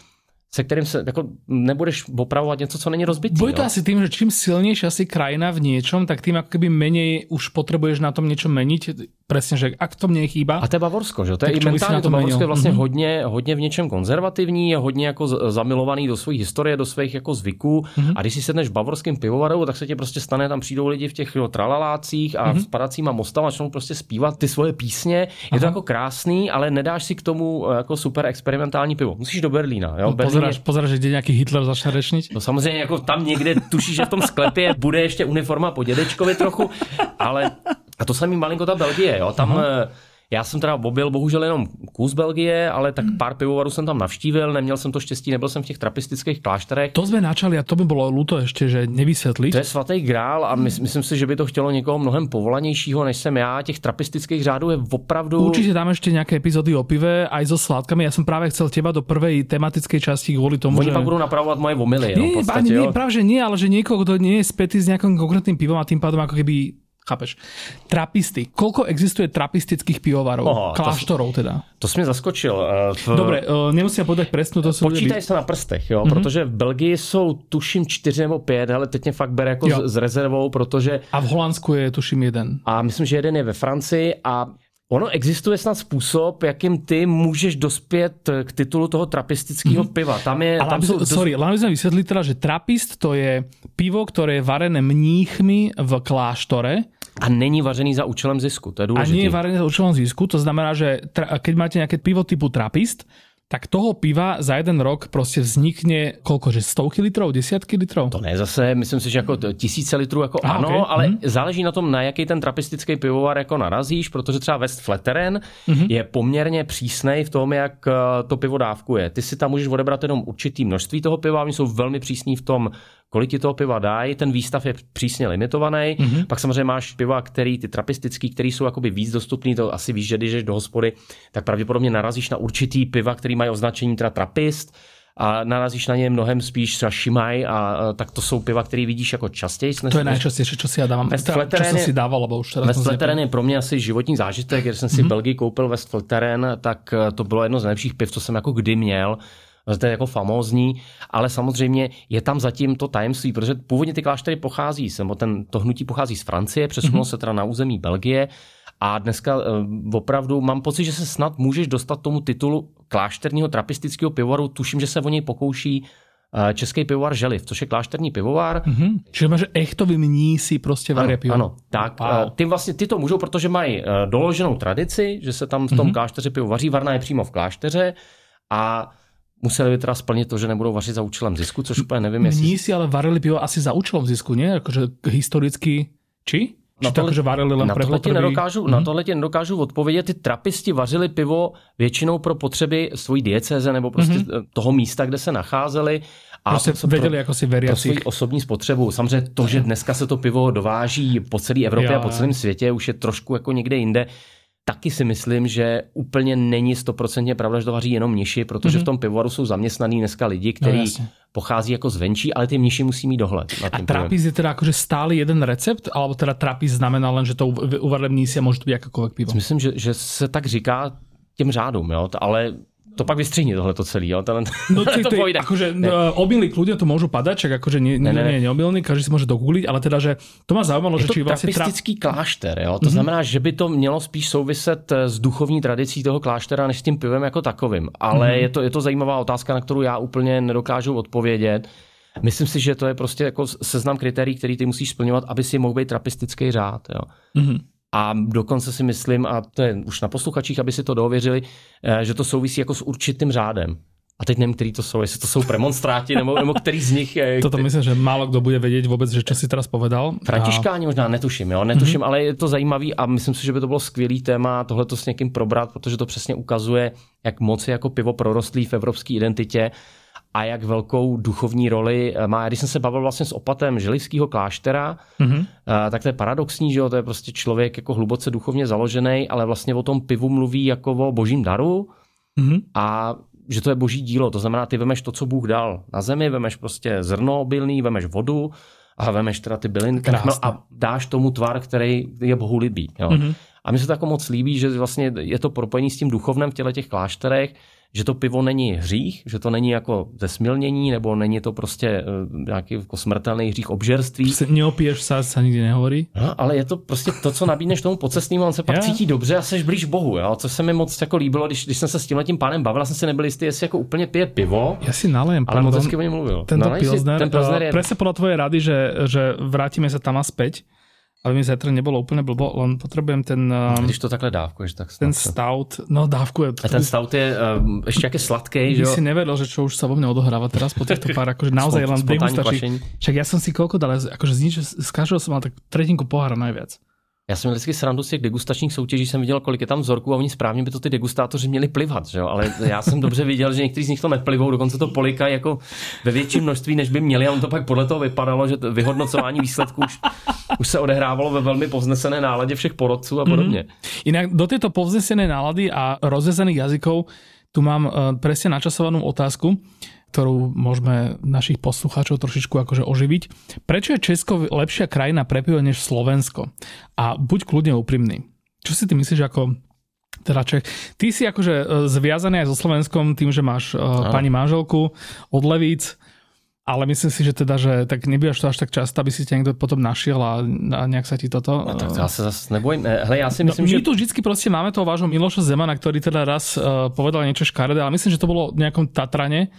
se kterým se jako nebudeš opravovat něco, co není rozbitý. Bude to jo? asi tým, že čím silnější asi krajina v něčem, tak tým akoby menej už potřebuješ na tom něco meniť. Přesně, že ak to mně chýba. A to je Bavorsko, že? To je i mentálně to Bavorsko je vlastně mm-hmm. hodně, hodně v něčem konzervativní, je hodně jako zamilovaný do své historie, do svých jako zvyků. Mm-hmm. A když si sedneš v bavorském pivovaru, tak se ti prostě stane, tam přijdou lidi v těch jo, tralalácích a mm-hmm. s padacíma mostama začnou prostě zpívat ty svoje písně. Je Aha. to jako krásný, ale nedáš si k tomu eh, jako super experimentální pivo. Musíš do Berlína. Jo? No, Berlín pozeráš, pozeráš, že nějaký Hitler začne řečnit? No samozřejmě jako tam někde tušíš, že v tom sklepě bude ještě uniforma po dědečkovi trochu, ale a to samý malinko ta Belgie, jo. Tam uh-huh. Já jsem teda objel bohužel jenom kus Belgie, ale tak hmm. pár pivovarů jsem tam navštívil, neměl jsem to štěstí, nebyl jsem v těch trapistických klášterech. To jsme načali a to by bylo luto ještě, že nevysvětlit. To je svatý grál a my, myslím si, že by to chtělo někoho mnohem povolanějšího, než jsem já. Těch trapistických řádů je opravdu. Určitě dáme ještě nějaké epizody o pive, aj so sládkami. Já jsem právě chcel těba do prvé tematické části kvůli tomu, Oni že... pak budou napravovat moje vomily. No, podstatě, nie, právě, že nie, ale že někoho, kdo nie je spätý s nějakým konkrétním pivom a tím pádem jako keby Chápeš? Trapisty. Koľko existuje trapistických pivovarov? Oho, kláštorov teda? To jsi mě zaskočil. Eh, v... Dobre, uh, nemusím povedať presnu. To jsou Počítaj se na prstech, jo, mm-hmm. protože v Belgii jsou tuším čtyři nebo pět, ale teď mě fakt bere jako jo. s rezervou, protože... A v Holandsku je tuším jeden. A myslím, že jeden je ve Francii a Ono existuje snad způsob, jakým ty můžeš dospět k titulu toho trapistického mm-hmm. piva. Tam je... Ale tam jsou, sorry, len sme vysvětlili teda, že trapist to je pivo, které je varené mníchmi v kláštore. A není vařený za účelem zisku, to je důležité. A nie je varený za účelem zisku, to znamená, že tra, keď máte nějaké pivo typu trapist, tak toho piva za jeden rok prostě vznikne koľko, že stovky litrov, desiatky litrov? To ne, zase myslím si, že jako tisíce litrů jako ah, ano, okay. ale hmm. záleží na tom, na jaký ten trapistický pivovar jako narazíš, protože třeba West Flatteren hmm. je poměrně přísnej v tom, jak eh, to pivo dávkuje. Ty si tam můžeš odebrat jenom určitý množství toho piva, oni jsou velmi přísní v tom, kolik ti toho piva dají, ten výstav je přísně limitovaný. Mm-hmm. Pak samozřejmě máš piva, který ty trapistický, který jsou jakoby víc dostupný, to asi víš, že když jdeš do hospody, tak pravděpodobně narazíš na určitý piva, který mají označení teda trapist a narazíš na ně mnohem spíš třeba Šimaj a, a tak to jsou piva, které vidíš jako častěji. To je nejčastější, co si já dávám. West Flatteren si dával, lebo už Flatteren je pro mě asi životní zážitek, když jsem si mm-hmm. v Belgii koupil West Flatteren, tak to bylo jedno z nejlepších piv, co jsem jako kdy měl to je jako famózní, ale samozřejmě je tam zatím to tajemství, protože původně ty kláštery pochází, nebo ten, to hnutí pochází z Francie, přesunulo mm-hmm. se teda na území Belgie a dneska uh, opravdu mám pocit, že se snad můžeš dostat tomu titulu klášterního trapistického pivovaru, tuším, že se o něj pokouší eh, český pivovar Želiv, což je klášterní pivovar. Mm-hmm. Čiže máš echtový si prostě varí pivo. Ano, tak. Wow. Ty vlastně ty to můžou, protože mají doloženou tradici, že se tam v tom mm-hmm. klášteře pivo vaří, varna je přímo v klášteře a museli by teda splnit to, že nebudou vařit za účelem zisku, což úplně nevím, jestli... Mní si ale varili pivo asi za účelem zisku, ne? Jakože historicky... Či? Na tohle, to, varili len na, tohle ti nedokážu, mm-hmm. na tohle ti nedokážu odpovědět. Ty trapisti vařili pivo většinou pro potřeby svojí diecéze nebo prostě mm-hmm. toho místa, kde se nacházeli. A prostě věděli pro, jako si pro svoji osobní spotřebu. Samozřejmě to, že dneska se to pivo dováží po celé Evropě jo, a po celém světě, už je trošku jako někde jinde taky si myslím, že úplně není stoprocentně pravda, že to vaří jenom mniši, protože mm-hmm. v tom pivovaru jsou zaměstnaný dneska lidi, kteří no, pochází jako zvenčí, ale ty mniši musí mít dohled. A trapis je teda jakože stále jeden recept, alebo teda trapis znamená len, že to uvarli mnísi a může to být jakékoliv pivo? Myslím, že, že se tak říká těm řádům, jo? ale to pak vystřihni tohle to celý, jo? Ten, no [LAUGHS] to ty, akože no, obilní kľudne to môžu padať, čak akože nie, nie, nie, nie neobilný, každý si môže dogoogliť, ale teda, že to má zaujímalo, že či vlastne... trapistický tra... klášter, jo? To mm-hmm. znamená, že by to mělo spíš souviset eh, s duchovní tradicí toho kláštera, než s tím pivem jako takovým. Ale mm-hmm. je, to, je to zajímavá otázka, na kterou já úplně nedokážu odpovědět. Myslím si, že to je prostě jako seznam kritérií, který ty musíš splňovat, aby si mohl být trapistický řád. Jo? Mm-hmm. A dokonce si myslím, a to je už na posluchačích, aby si to dověřili, eh, že to souvisí jako s určitým řádem. A teď nevím, který to jsou, jestli to jsou premonstráti, nebo, nebo který z nich je. Toto myslím, že málo kdo bude vědět vůbec, že čo si teraz povedal. Františkáni a... možná netuším, jo, netuším, mm-hmm. ale je to zajímavý a myslím si, že by to bylo skvělý téma tohle to s někým probrat, protože to přesně ukazuje, jak moc je jako pivo prorostlý v evropské identitě a jak velkou duchovní roli eh, má. Když jsem se bavil vlastně s opatem želivského kláštera, mm-hmm. tak to je paradoxní, že jo? to je prostě člověk jako hluboce duchovně založený, ale vlastně o tom pivu mluví jako o božím daru mm-hmm. a že to je boží dílo, to znamená, ty vemeš to, co Bůh dal na zemi, vemeš prostě zrno obilný, vemeš vodu a vemeš teda ty byliny a dáš tomu tvar, který je Bohu líbí. Jo? Mm-hmm. A mi se to jako moc líbí, že vlastně je to propojení s tím duchovnem v těle těch klášterech, že to pivo není hřích, že to není jako zesmilnění, nebo není to prostě uh, nějaký jako smrtelný hřích obžerství. Prostě neopiješ se, se nikdy nehovorí. No, ale je to prostě to, co nabídneš tomu pocestnému, on se pak yeah. cítí dobře a seš blíž Bohu, jo? co se mi moc jako líbilo, když, když jsem se s tím tím pánem bavil, jsem si nebyl jistý, jestli jako úplně pije pivo. Já si nalejem, ale moc hezky o něm mluvil. Tento no, pilsner, ten pilsner je... Presne podľa tvojej rady, že, že vrátíme se tam a späť aby mi zajtra nebylo úplně blbo, len potřebujem ten... Um, Když to takhle dávkuješ, tak Ten stout, no dávkuje. A ten stout je um, ještě jaké sladký, že jo? si nevedl, že čo už sa vo mne odohráva teraz po týchto pár, akože [LAUGHS] naozaj len degustačí. Však ja som si koľko dal, akože z, nič, z každého som mal tak tretinku pohára najviac. Já jsem měl vždycky srandu z těch degustačních soutěží, jsem viděl, kolik je tam vzorků a oni správně by to ty degustátoři měli plivat, že jo? ale já jsem dobře viděl, že někteří z nich to neplivou, dokonce to polikají jako ve větším množství, než by měli a on to pak podle toho vypadalo, že to vyhodnocování výsledků už, už se odehrávalo ve velmi povznesené náladě všech porodců a podobně. Mm-hmm. Jinak do této povznesené nálady a rozezených jazykov tu mám uh, presne načasovanou otázku ktorú môžeme našich poslucháčov trošičku akože oživiť. Prečo je Česko lepšia krajina pre pivo než Slovensko? A buď kľudne úprimný. Čo si ty myslíš ako teda Čech. Ty si akože e, zviazaný aj so Slovenskom tým, že máš uh, pani manželku od Levíc, ale myslím si, že teda, že tak nebývaš to až tak často, aby si tě někdo potom našiel a, a nějak sa ti toto... No, tak to já se zase nebojím. Hele, já si no, myslím, no, my že... tu vždycky prostě máme toho vášho Miloša Zemana, který teda raz uh, povedal niečo škaredé, ale myslím, že to bylo v nějakom Tatrane,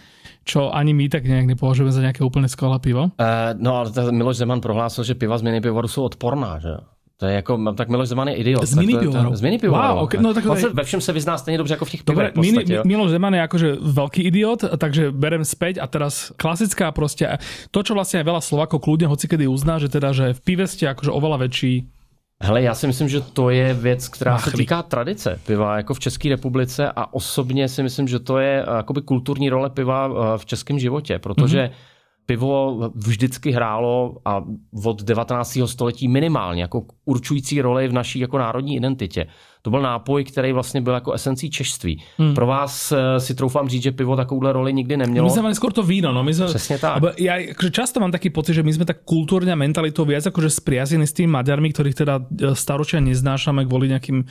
čo ani my tak nějak nepovažujeme za nějaké úplně skvělé pivo. Uh, no ale Miloš Zeman prohlásil, že piva z měny pivovaru jsou odporná, že to je jako, tak Miloš Zeman je idiot. Změny pivovaru. Změny pivovaru. Wow, okay, no, tak On se ve všem se vyzná stejně dobře jako v těch pivech. Dobre, Mini, Miloš Zeman je akože velký idiot, takže berem späť a teraz klasická prostě to, čo vlastně veľa Slovákov kľudne hocikedy uzná, že teda, že v pive ste akože oveľa väčší Hele, já si myslím, že to je věc, která Machlí. se týká tradice piva jako v České republice a osobně si myslím, že to je jakoby kulturní role piva eh, v českém životě, protože mm-hmm pivo vždycky hrálo a od 19. století minimálně jako určující roli v naší jako národní identitě. To byl nápoj, který vlastně byl jako esencí češství. Hmm. Pro vás eh, si troufám říct, že pivo takovouhle roli nikdy nemělo. My jsme mali skoro to víno. No. My jsme, Přesně tak. Já akože často mám taký pocit, že my jsme tak kulturně a mentalitou viac akože spriazení s tými Maďarmi, ktorých teda eh, staročia neznášame kvôli nejakým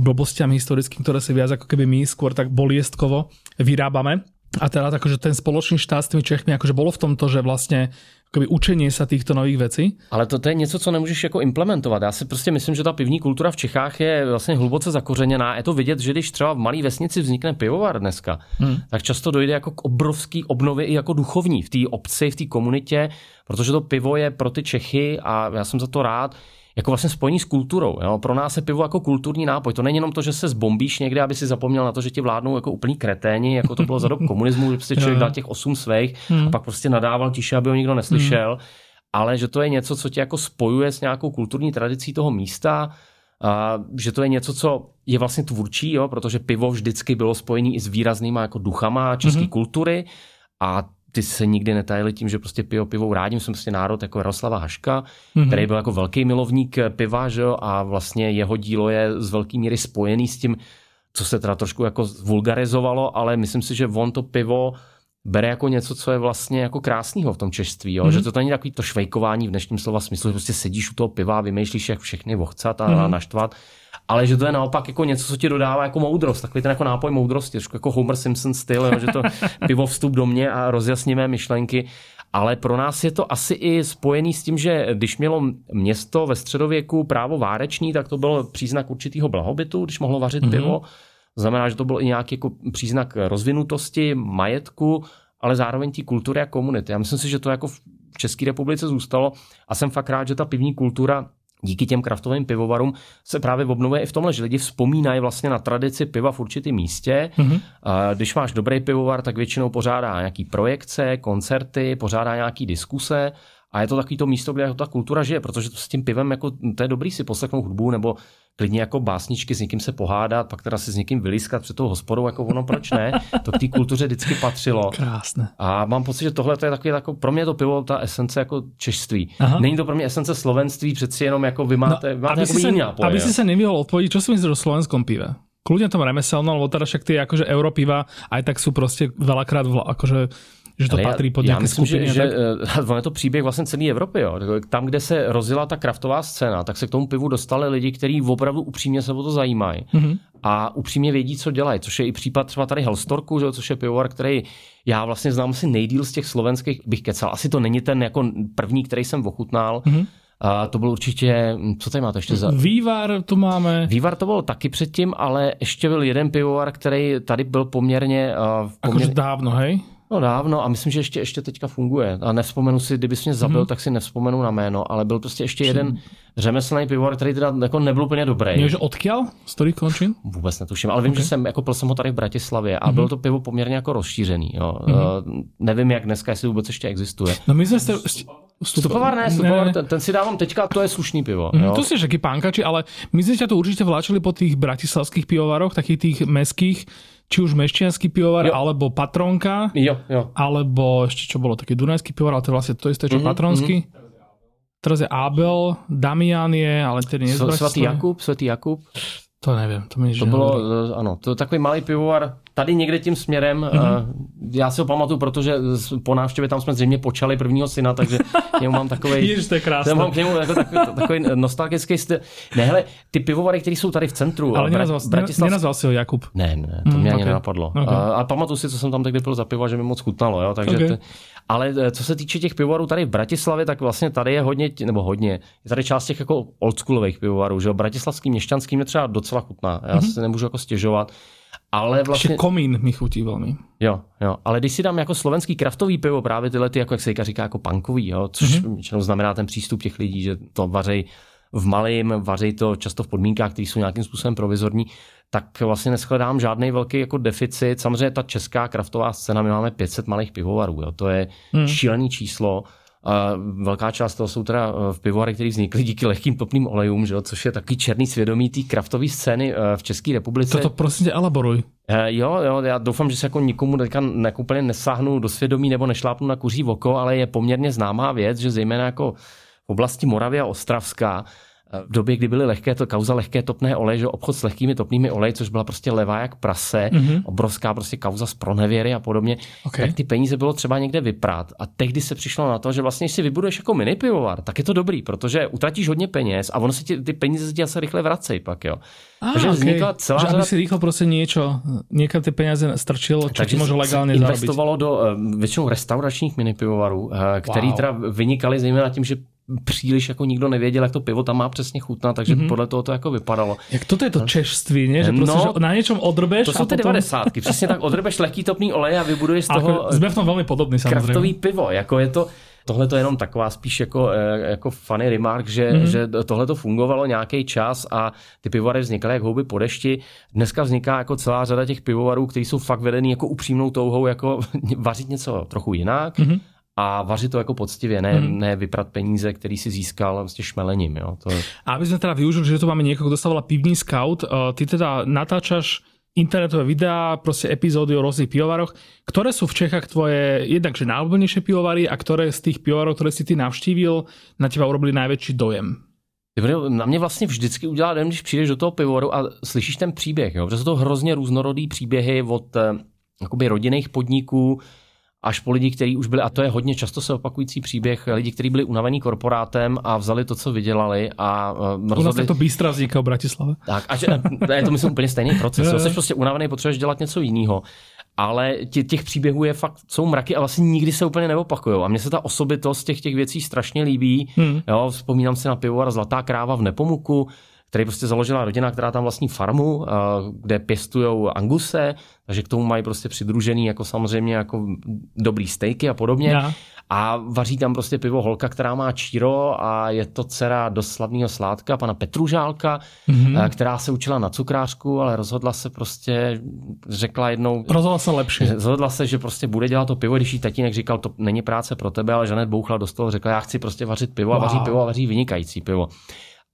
blbostiam historickým, ktoré si viac ako keby my skôr tak boliestkovo vyrábame. A teda akože ten spoločný štát s tými Čechmi akože bolo v tomto, že vlastně akoby učení se těchto nových věcí. Ale to, to je něco, co nemůžeš jako implementovat. Já si prostě myslím, že ta pivní kultura v Čechách je vlastně hluboce zakořeněná. Je to vidět, že když třeba v malé vesnici vznikne pivovar dneska, hmm. tak často dojde jako k obrovský obnově i jako duchovní v té obci, v té komunitě, protože to pivo je pro ty Čechy a já jsem za to rád, jako vlastně spojení s kulturou. Jo? Pro nás je pivo jako kulturní nápoj. To není jenom to, že se zbombíš někde, aby si zapomněl na to, že ti vládnou jako úplný kreténi, jako to bylo za dob [LAUGHS] komunismu, že prostě člověk dal těch osm svých hmm. a pak prostě nadával tiše, aby ho nikdo neslyšel. Hmm. Ale že to je něco, co tě jako spojuje s nějakou kulturní tradicí toho místa, a že to je něco, co je vlastně tvůrčí, jo? protože pivo vždycky bylo spojené i s výraznýma jako duchama české mm-hmm. kultury a ty se nikdy netajili tím, že prostě pivo pivou rádím, jsem prostě národ jako Jaroslava Haška, mm-hmm. který byl jako velký milovník piva, že jo, a vlastně jeho dílo je z velké míry spojený s tím, co se teda trošku jako vulgarizovalo, ale myslím si, že on to pivo bere jako něco, co je vlastně jako krásného v tom češství, jo? Mm-hmm. že to není takový to švejkování v dnešním slova smyslu, že prostě sedíš u toho piva a vymýšlíš, jak všechny vochcat a mm-hmm. naštvat, ale že to je naopak jako něco, co ti dodává jako moudrost, takový ten jako nápoj moudrosti, jako Homer Simpson styl, jo, že to [LAUGHS] pivo vstup do mě a rozjasní mé myšlenky. Ale pro nás je to asi i spojený s tím, že když mělo město ve středověku právo váreční, tak to byl příznak určitého blahobytu, když mohlo vařit mm-hmm. pivo. Znamená, že to byl i nějaký jako příznak rozvinutosti, majetku, ale zároveň té kultury a komunity. Já myslím si, že to jako v České republice zůstalo a jsem fakt rád, že ta pivní kultura díky těm kraftovým pivovarům se právě obnovuje i v tomhle, že lidi vzpomínají vlastně na tradici piva v určitém místě. Mm-hmm. Když máš dobrý pivovar, tak většinou pořádá nějaký projekce, koncerty, pořádá nějaký diskuse a je to takový to místo, kde ta kultura žije, protože to s tím pivem jako, to je dobrý si poslechnout hudbu nebo klidně jako básničky s někým se pohádat, pak teda si s někým vylískat před tou hospodou, jako ono proč ne? To k té kultuře vždycky patřilo. Krásné. A mám pocit, že tohle to je takový, jako, pro mě to pivo ta esence jako češství. Aha. Není to pro mě esence slovenství, přeci jenom jako vy máte, no, máte aby si sa, Aby si se nevyhol odpovědět, čo si myslíš o slovenskom pive? Kľudne tom remeselno, lebo teda však tie akože Europiva aj tak sú prostě veľakrát akože že to Ale patří pod já myslím, skupiny. Že, že uh, je to příběh vlastně celé Evropy. Jo. Tam, kde se rozjela ta kraftová scéna, tak se k tomu pivu dostali lidi, kteří opravdu upřímně se o to zajímají mm-hmm. a upřímně vědí, co dělají. Což je i případ třeba tady Helstorku, že, což je pivovar, který já vlastně znám asi nejdíl z těch slovenských, bych kecal. Asi to není ten jako první, který jsem ochutnal. Mm-hmm. A to byl určitě, co tady máte ještě za... Vývar tu máme. Vývar to byl taky předtím, ale ještě byl jeden pivovar, který tady byl poměrně... Uh, poměrně... Akože dávno, hej? No dávno a myslím, že ještě, ještě teďka funguje. A nevzpomenu si, kdybys mě zabil, mm-hmm. tak si nevzpomenu na jméno, ale byl prostě ještě jeden řemeslný pivovar, který teda jako nebyl úplně dobrý. Víš, odkiaľ? Z kterých končin? Vůbec netuším, ale vím, okay. že jsem jako pil jsem ho tady v Bratislavě a mm-hmm. bylo to pivo poměrně jako rozšířený. Jo. Mm-hmm. Uh, nevím, jak dneska, jestli vůbec ještě existuje. No my jsme se... Stupovar ne, stupovar, ne, Ten, ten, si dávám teďka, to je slušný pivo. Mm, jo. To si jaký pánkači, ale my jsme to určitě vláčili po těch bratislavských pivovaroch, takých těch meských, či už mešťanský pivovar, jo. alebo Patronka, jo, jo. alebo ešte čo bolo, taký Dunajský pivovar, ale to je vlastne to isté, čo mm-hmm, Patronský. Mm-hmm. Teraz je Abel, Damian je, ale tedy nie Svatý Jakub, Svatý Jakub. To nevím, to mi To bylo, eh, ano, to je takový malý pivovar, tady někde tím směrem. Mm-hmm. Já si ho pamatuju, protože po návštěvě tam jsme zřejmě počali prvního syna, takže němu mám takový. [LAUGHS] Mám k němu jako takový, takový nostalgický styl. Ne, hele, ty pivovary, které jsou tady v centru. Ale nenazval, Bratislav... nenazval si ho Jakub. Ne, ne, to mě mm, ani okay. nenapadlo. Okay. A, a pamatuju si, co jsem tam tehdy pil za pivo, že mi moc chutnalo. Jo, takže okay. to, ale eh, co se týče těch pivovarů tady v Bratislavě, tak vlastně tady je hodně, nebo hodně, je tady část těch jako oldschoolových pivovarů, že jo, bratislavský, měšťanský mě třeba docela chutná, já mm-hmm. se nemůžu jako stěžovat. Ale vlastně... Ještě komín mi chutí velmi. Jo, jo, ale když si dám jako slovenský kraftový pivo, právě tyhle ty, jako jak se říká, jako punkový, jo, což mm-hmm. znamená ten přístup těch lidí, že to vařej v malém, vařej to často v podmínkách, které jsou nějakým způsobem provizorní, tak vlastně neschledám žádný velký jako deficit. Samozřejmě ta česká kraftová scéna, my máme 500 malých pivovarů, jo, to je hmm. šílený číslo. A velká část toho jsou teda eh, v pivovarech, které vznikly díky lehkým topným olejům, že jo, což je takový černý svědomí té kraftové scény eh, v České republice. Toto prosím tě elaboruj. Eh, jo, jo, já doufám, že se jako nikomu teďka úplně nesáhnu do svědomí nebo nešlápnu na kuří oko, ale je poměrně známá věc, že zejména jako v oblasti Moravy a Ostravska v době, kdy byly lehké, to kauza lehké topné oleje, že obchod s lehkými topnými oleji, což byla prostě levá jak prase, mm-hmm. obrovská prostě kauza z pronevěry a podobně, okay. tak ty peníze bylo třeba někde vyprát. A tehdy se přišlo na to, že vlastně, když si vybuduješ jako mini pivovar, tak je to dobrý, protože utratíš hodně peněz a ono se ti, ty peníze se ti asi rychle vracejí pak, jo. Ah, Takže okay. vznikla celá že řada... si rychle prostě něco, někam ty peníze strčil, čo ti může legálně investovalo zarobiť. do uh, většinou restauračních mini pivovarů, uh, který wow. teda vynikaly zejména tím, že příliš jako nikdo nevěděl, jak to pivo tam má přesně chutnat, takže mm-hmm. podle toho to jako vypadalo. Jak to je to češství, ne? Že prostě, no, že na něčem odrbeš To jsou ty potom... 90. Přesně tak, odrbeš lehký topný olej a vybuduješ z toho jsme v tom velmi podobný samozřejmě. Kraftový pivo, jako je to, tohle to je jenom taková spíš jako, eh, jako funny remark, že, mm-hmm. že tohle to fungovalo nějaký čas a ty pivovary vznikaly jak houby po dešti. Dneska vzniká jako celá řada těch pivovarů, kteří jsou fakt vedený jako upřímnou touhou jako [LAUGHS] vařit něco trochu jinak. Mm-hmm a vařit to jako poctivě, ne, hmm. ne vyprat peníze, který si získal vlastně šmelením. Jo. To... A aby sme teda využili, že tu máme niekoho, kto sa volá Pivní Scout, uh, ty teda natáčaš internetové videá, prostě epizódy o rôznych pivovaroch. Ktoré sú v Čechách tvoje jednak že najobľúbenejšie pivovary a ktoré z tých pivovarov, ktoré si ty navštívil, na teba urobili najväčší dojem? Na mě vlastně vždycky udělá den, když přijdeš do toho pivovaru a slyšíš ten příběh, jo? protože jsou to hrozně různorodý příběhy od eh, jakoby rodinných podniků, až po lidi, kteří už byli, a to je hodně často se opakující příběh, lidi, kteří byli unavení korporátem a vzali to, co vydělali a uh, rozhodli... To Bystra vzniká v Bratislave. Tak, a že, je to myslím úplně stejný proces. [LAUGHS] Jsi prostě unavený, potřebuješ dělat něco jiného. Ale tě, těch příběhů je fakt, jsou mraky a vlastně nikdy se úplně neopakují. A mně se ta osobitost těch těch věcí strašně líbí. Hmm. Jo, vzpomínám si na pivovar Zlatá kráva v Nepomuku, který prostě založila rodina, která tam vlastní farmu, kde pěstují anguse, takže k tomu mají prostě přidružený jako samozřejmě jako dobrý stejky a podobně. Ja. A vaří tam prostě pivo holka, která má číro a je to dcera dost slavného sládka, pana Petružálka, mm-hmm. která se učila na cukrářku, ale rozhodla se prostě, řekla jednou... Rozhodla se lepší. Rozhodla se, že prostě bude dělat to pivo, když jí tatínek říkal, to není práce pro tebe, ale Žanet bouchla do toho, řekla, já chci prostě vařit pivo wow. a vaří pivo a vaří vynikající pivo.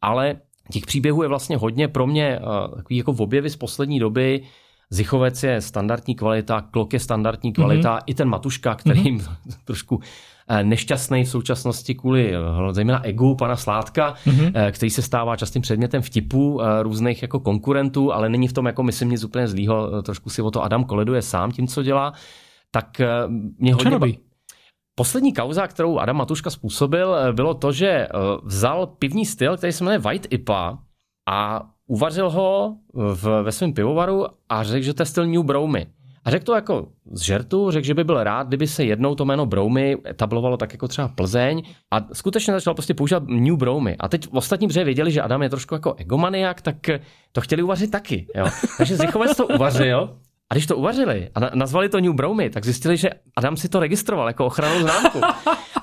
Ale těch příběhů je vlastně hodně pro mě uh, takový jako v objevy z poslední doby. Zichovec je standardní kvalita, Klok je standardní kvalita, mm-hmm. i ten Matuška, který mm-hmm. [LAUGHS] trošku Eh, nešťastný v současnosti kvůli eh, zejména egu pana Sládka, mm-hmm. který se stává častým předmětem vtipů různých jako konkurentů, ale není v tom jako myslím nic úplně zlýho, trošku si o to Adam koleduje sám tím, co dělá, tak mě hodně... robí? Poslední kauza, kterou Adam Matuška způsobil, bylo to, že vzal pivní styl, který se jmenuje White IPA a uvařil ho v, ve svém pivovaru a řekl, že to je styl New Browmy. A řekl to jako z žertu, řekl, že by byl rád, kdyby se jednou to jméno Broumy etablovalo tak jako třeba Plzeň a skutečně začal prostě používat New Broumy. A teď ostatní bře věděli, že Adam je trošku jako egomaniak, tak to chtěli uvařit taky. Jo. Takže Zichovec to uvařil a když to uvařili a nazvali to New Browmy, tak zjistili, že Adam si to registroval jako ochranou známku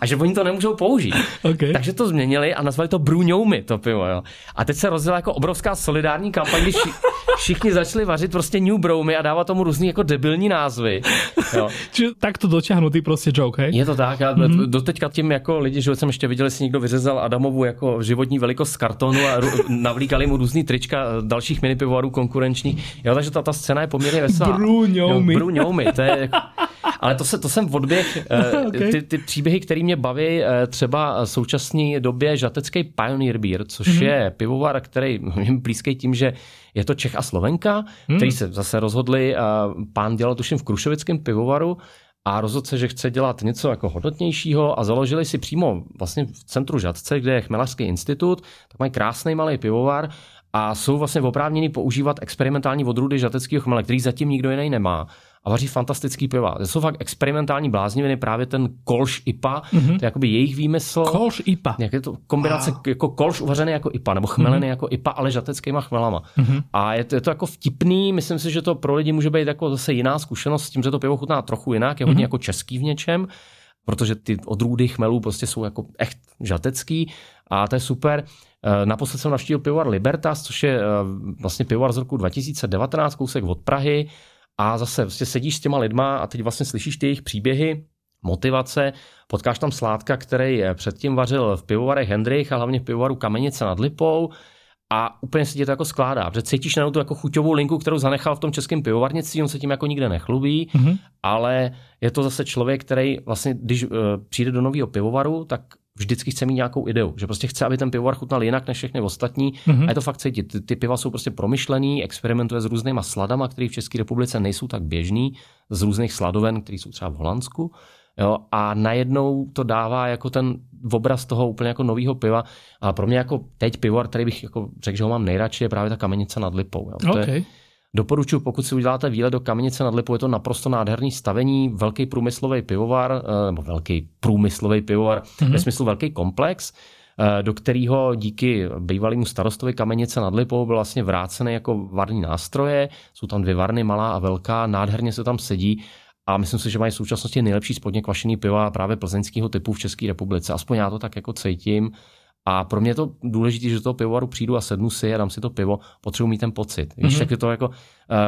a že oni to nemůžou použít. Okay. Takže to změnili a nazvali to Bruňoumy, to pivo. Jo. A teď se rozjela jako obrovská solidární kampaň, když všichni začali vařit prostě New Browmy a dávat tomu různý jako debilní názvy. Jo. Čiže takto dotiahnutý prostě joke, hej? Je to tak. A mm-hmm. doteďka tím jako lidi, že jsem ještě viděl, jestli někdo vyřezal Adamovu jako životní velikost z kartonu a navlíkali mu různý trička dalších mini pivovarů konkurenčních. Jo, takže ta, ta scéna je poměrně veselá. Bruňoumy. Bruňoumy, to je jako... Ale to, se, to jsem odběh, eh, [LAUGHS] okay. ty, ty příběhy, které mě baví, eh, třeba současné době žatecký Pioneer Beer, což mm-hmm. je pivovar, který [LAUGHS] je blízký tím, že je to Čech a Slovenka, mm. který se zase rozhodli, pán dělal tuším v Krušovickém pivovaru, a rozhodl se, že chce dělat něco jako hodnotnějšího a založili si přímo vlastně v centru Žadce, kde je Chmelařský institut, tak mají krásný malý pivovar a jsou vlastně oprávněni používat experimentální odrůdy žateckého chmele, který zatím nikdo jiný nemá a vaří fantastický piva. To jsou fakt experimentální blázniviny, právě ten kolš IPA, mm-hmm. to je jakoby jejich výmysl. Kolš IPA. Jak je to kombinace wow. jako kolš uvařený jako IPA, nebo chmelený mm-hmm. jako IPA, ale žateckýma chmelama. Mm-hmm. A je to, je to jako vtipný, myslím si, že to pro lidi může být jako zase jiná zkušenost s tím, že to pivo chutná trochu jinak, je hodně mm-hmm. jako český v něčem, protože ty odrůdy chmelů prostě jsou jako echt žatecký a to je super. Eh, naposled jsem navštívil pivovar Libertas, což je eh, vlastně pivovar z roku 2019, kousek od Prahy. A zase vlastně sedíš s těma lidma a teď vlastně slyšíš ty jejich příběhy, motivace. Potkáš tam Sládka, který předtím vařil v pivovarech Hendrich a hlavně v pivovaru Kamenice nad Lipou a úplně se ti to jako skládá, protože cítíš na tu jako chuťovou linku, kterou zanechal v tom českém pivovarnictví, on se tím jako nikde nechlubí, mm-hmm. ale je to zase člověk, který vlastně, když uh, přijde do nového pivovaru, tak vždycky chce mít nějakou ideu, že prostě chce, aby ten pivovar chutnal jinak než všechny ostatní. Mm-hmm. A je to fakt cítit. Ty, ty piva jsou prostě promyšlený, experimentuje s různýma sladama, které v České republice nejsou tak běžný, z různých sladoven, které jsou třeba v Holandsku. Jo, a najednou to dává jako ten obraz toho úplně jako nového piva. A pro mě jako teď pivovar, který bych jako řekl, že ho mám nejradši, je právě ta kamenice nad Lipou. Jo. Okay. To je, Doporučuji, pokud si uděláte výlet do Kamenice nad Lipou, je to naprosto nádherný stavení, velký průmyslový pivovar, eh, nebo velký průmyslový pivovar, mm-hmm. ve smyslu velký komplex, eh, do kterého díky bývalému starostovi Kamenice nad Lipou byl vlastně vrácený jako varní nástroje. Jsou tam dvě varny, malá a velká, nádherně se tam sedí a myslím si, že mají v současnosti nejlepší spodně kvašený piva právě plzeňského typu v České republice. Aspoň já to tak jako cítím. A pro mě je to důležité, že do toho pivovaru přijdu a sednu si a dám si to pivo, potřebuji mít ten pocit. Víš, mm-hmm. tak je to jako uh,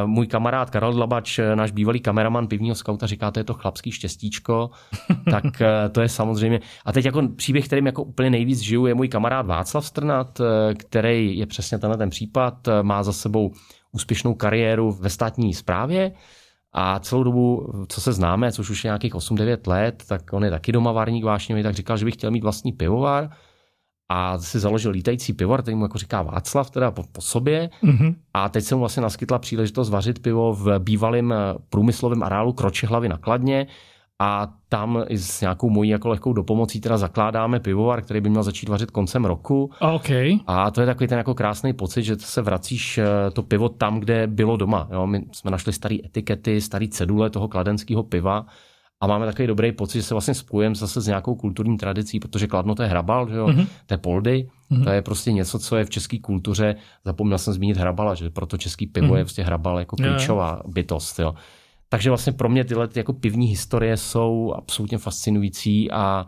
můj kamarád Karel Dlabač, eh, náš bývalý kameraman pivního skauta, říká, to je to chlapský štěstíčko, [LAUGHS] tak uh, to je samozřejmě. A teď jako příběh, kterým jako úplně nejvíc žiju, je můj kamarád Václav Strnat, uh, který je přesně tenhle ten případ, uh, má za sebou úspěšnou kariéru ve státní správě, a celou dobu, co se známe, což už je nějakých 8-9 let, tak on je taky doma varník vášnivý, tak říkal, že by chtěl mít vlastní pivovar a si založil lítající pivovar, který mu jako říká Václav, teda po, po sobě. Mm-hmm. A teď se mu vlastně naskytla příležitost vařit pivo v bývalém eh, průmyslovém areálu hlavy na Kladně. A tam i s nějakou mojí jako lehkou dopomocí teda zakládáme pivovar, který by měl začít vařit koncem roku. Okay. A to je takový ten jako krásný pocit, že se vracíš eh, to pivo tam, kde bylo doma. Jo? My jsme našli staré etikety, staré cedule toho kladenského piva a máme takový dobrý pocit, že se vlastně spojujeme zase s nějakou kulturní tradicí, protože Kladno to je hrabal, že jo? Mm-hmm. to je poldy, mm-hmm. to je prostě něco, co je v české kultuře, zapomněl jsem zmínit hrabala, že proto český pivo mm-hmm. je prostě hrabal jako klíčová yeah. bytost. Jo? Takže vlastně pro mě tyhle ty jako pivní historie jsou absolutně fascinující a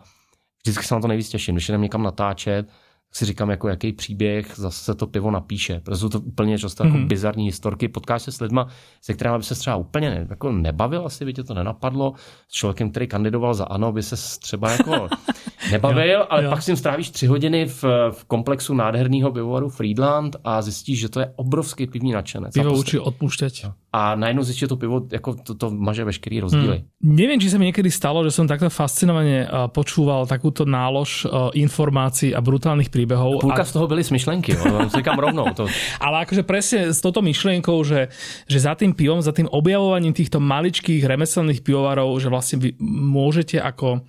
vždycky se na to nejvíc těším, když jdem někam natáčet, si říkám, jako jaký příběh zase se to pivo napíše. Protože jsou to úplně často mm-hmm. jako mhm. bizarní historky. Potkáš se s lidma, se kterými by se třeba úplně ne, jako nebavil, asi by tě to nenapadlo. S člověkem, který kandidoval za ANO, by se třeba jako [LAUGHS] nebavil, jo, ale jo. pak si strávíš tři hodiny v, v komplexu nádherného pivovaru Friedland a zjistíš, že to je obrovský pivní nadšenec. Pivo učí odpúšťať. A najednou zjistíš, že to pivo jako to, to maže veškerý rozdíly. Hmm. Neviem, či sa mi niekedy stalo, že som takto fascinovane počúval takúto nálož informácií a brutálnych príbehov. Půlka a... z toho byly smyšlenky, no, říkám rovnou. To... [LAUGHS] ale akože presne s touto myšlienkou, že, že za tým pivom, za tým objavovaním týchto maličkých remeselných pivovarov, že vlastne vy môžete ako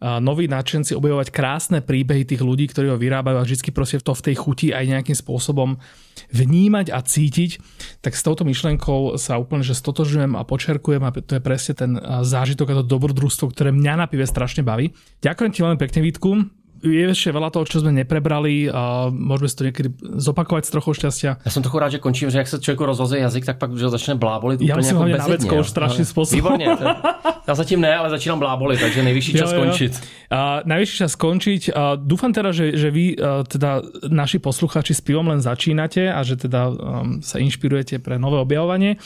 noví nadšenci objavovať krásne príbehy tých ľudí, ktorí ho vyrábajú a vždy proste to v tej chuti aj nejakým spôsobom vnímať a cítiť, tak s touto myšlenkou sa úplne že stotožujem a počerkujem a to je presne ten zážitok a to dobrodružstvo, ktoré mňa na pive strašne baví. Ďakujem ti veľmi pekne, Vítku je ešte veľa toho, čo sme neprebrali a môžeme si to niekedy zopakovať s trochou šťastia. Ja som trochu rád, že končím, že ak sa človeku rozvozí jazyk, tak pak že začne blábolit ja úplně jako hlavně na veckou už strašný spôsob. Výborně. Ja zatím ne, ale začínam blábolit, takže nejvyšší čas jo, jo. skončiť. A, najvyšší čas skončiť. A, dúfam teda, že, že vy, teda naši posluchači s pivom len začínate a že teda um, sa inšpirujete pre nové objavovanie.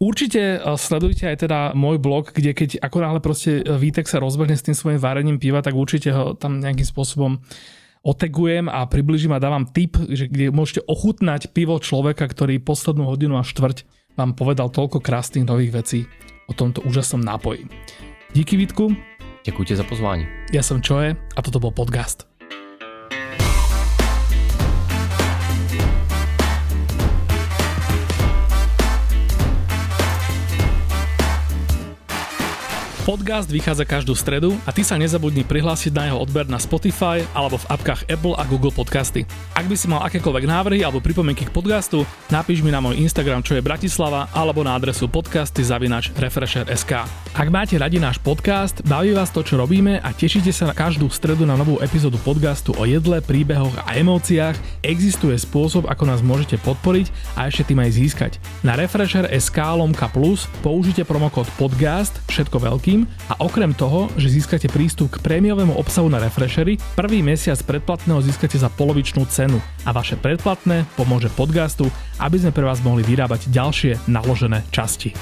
Určite sledujte aj teda môj blog, kde keď ako náhle proste Vítek sa rozbehne s tým svojim varením piva, tak určite ho tam nejakým spôsobom otegujem a približím a dávam tip, že kde môžete ochutnať pivo človeka, ktorý poslednú hodinu a štvrť vám povedal toľko krásnych nových vecí o tomto úžasnom nápoji. Díky Vítku. Ďakujem za pozvání. Ja som Čoje a toto bol podcast. Podcast vychádza každú stredu a ty sa nezabudni prihlásiť na jeho odber na Spotify alebo v apkách Apple a Google Podcasty. Ak by si mal akékoľvek návrhy alebo pripomienky k podcastu, napíš mi na môj Instagram, čo je Bratislava, alebo na adresu podcasty zavinač Refresher.sk. Ak máte radi náš podcast, baví vás to, čo robíme a tešíte sa na každú stredu na novú epizódu podcastu o jedle, príbehoch a emóciách, existuje spôsob, ako nás môžete podporiť a ešte tým aj získať. Na Refresher.sk lomka plus použite promokód podcast, všetko veľký všetkým a okrem toho, že získate prístup k prémiovému obsahu na Refreshery, prvý mesiac predplatného získate za polovičnú cenu a vaše predplatné pomôže podcastu, aby sme pre vás mohli vyrábať ďalšie naložené časti.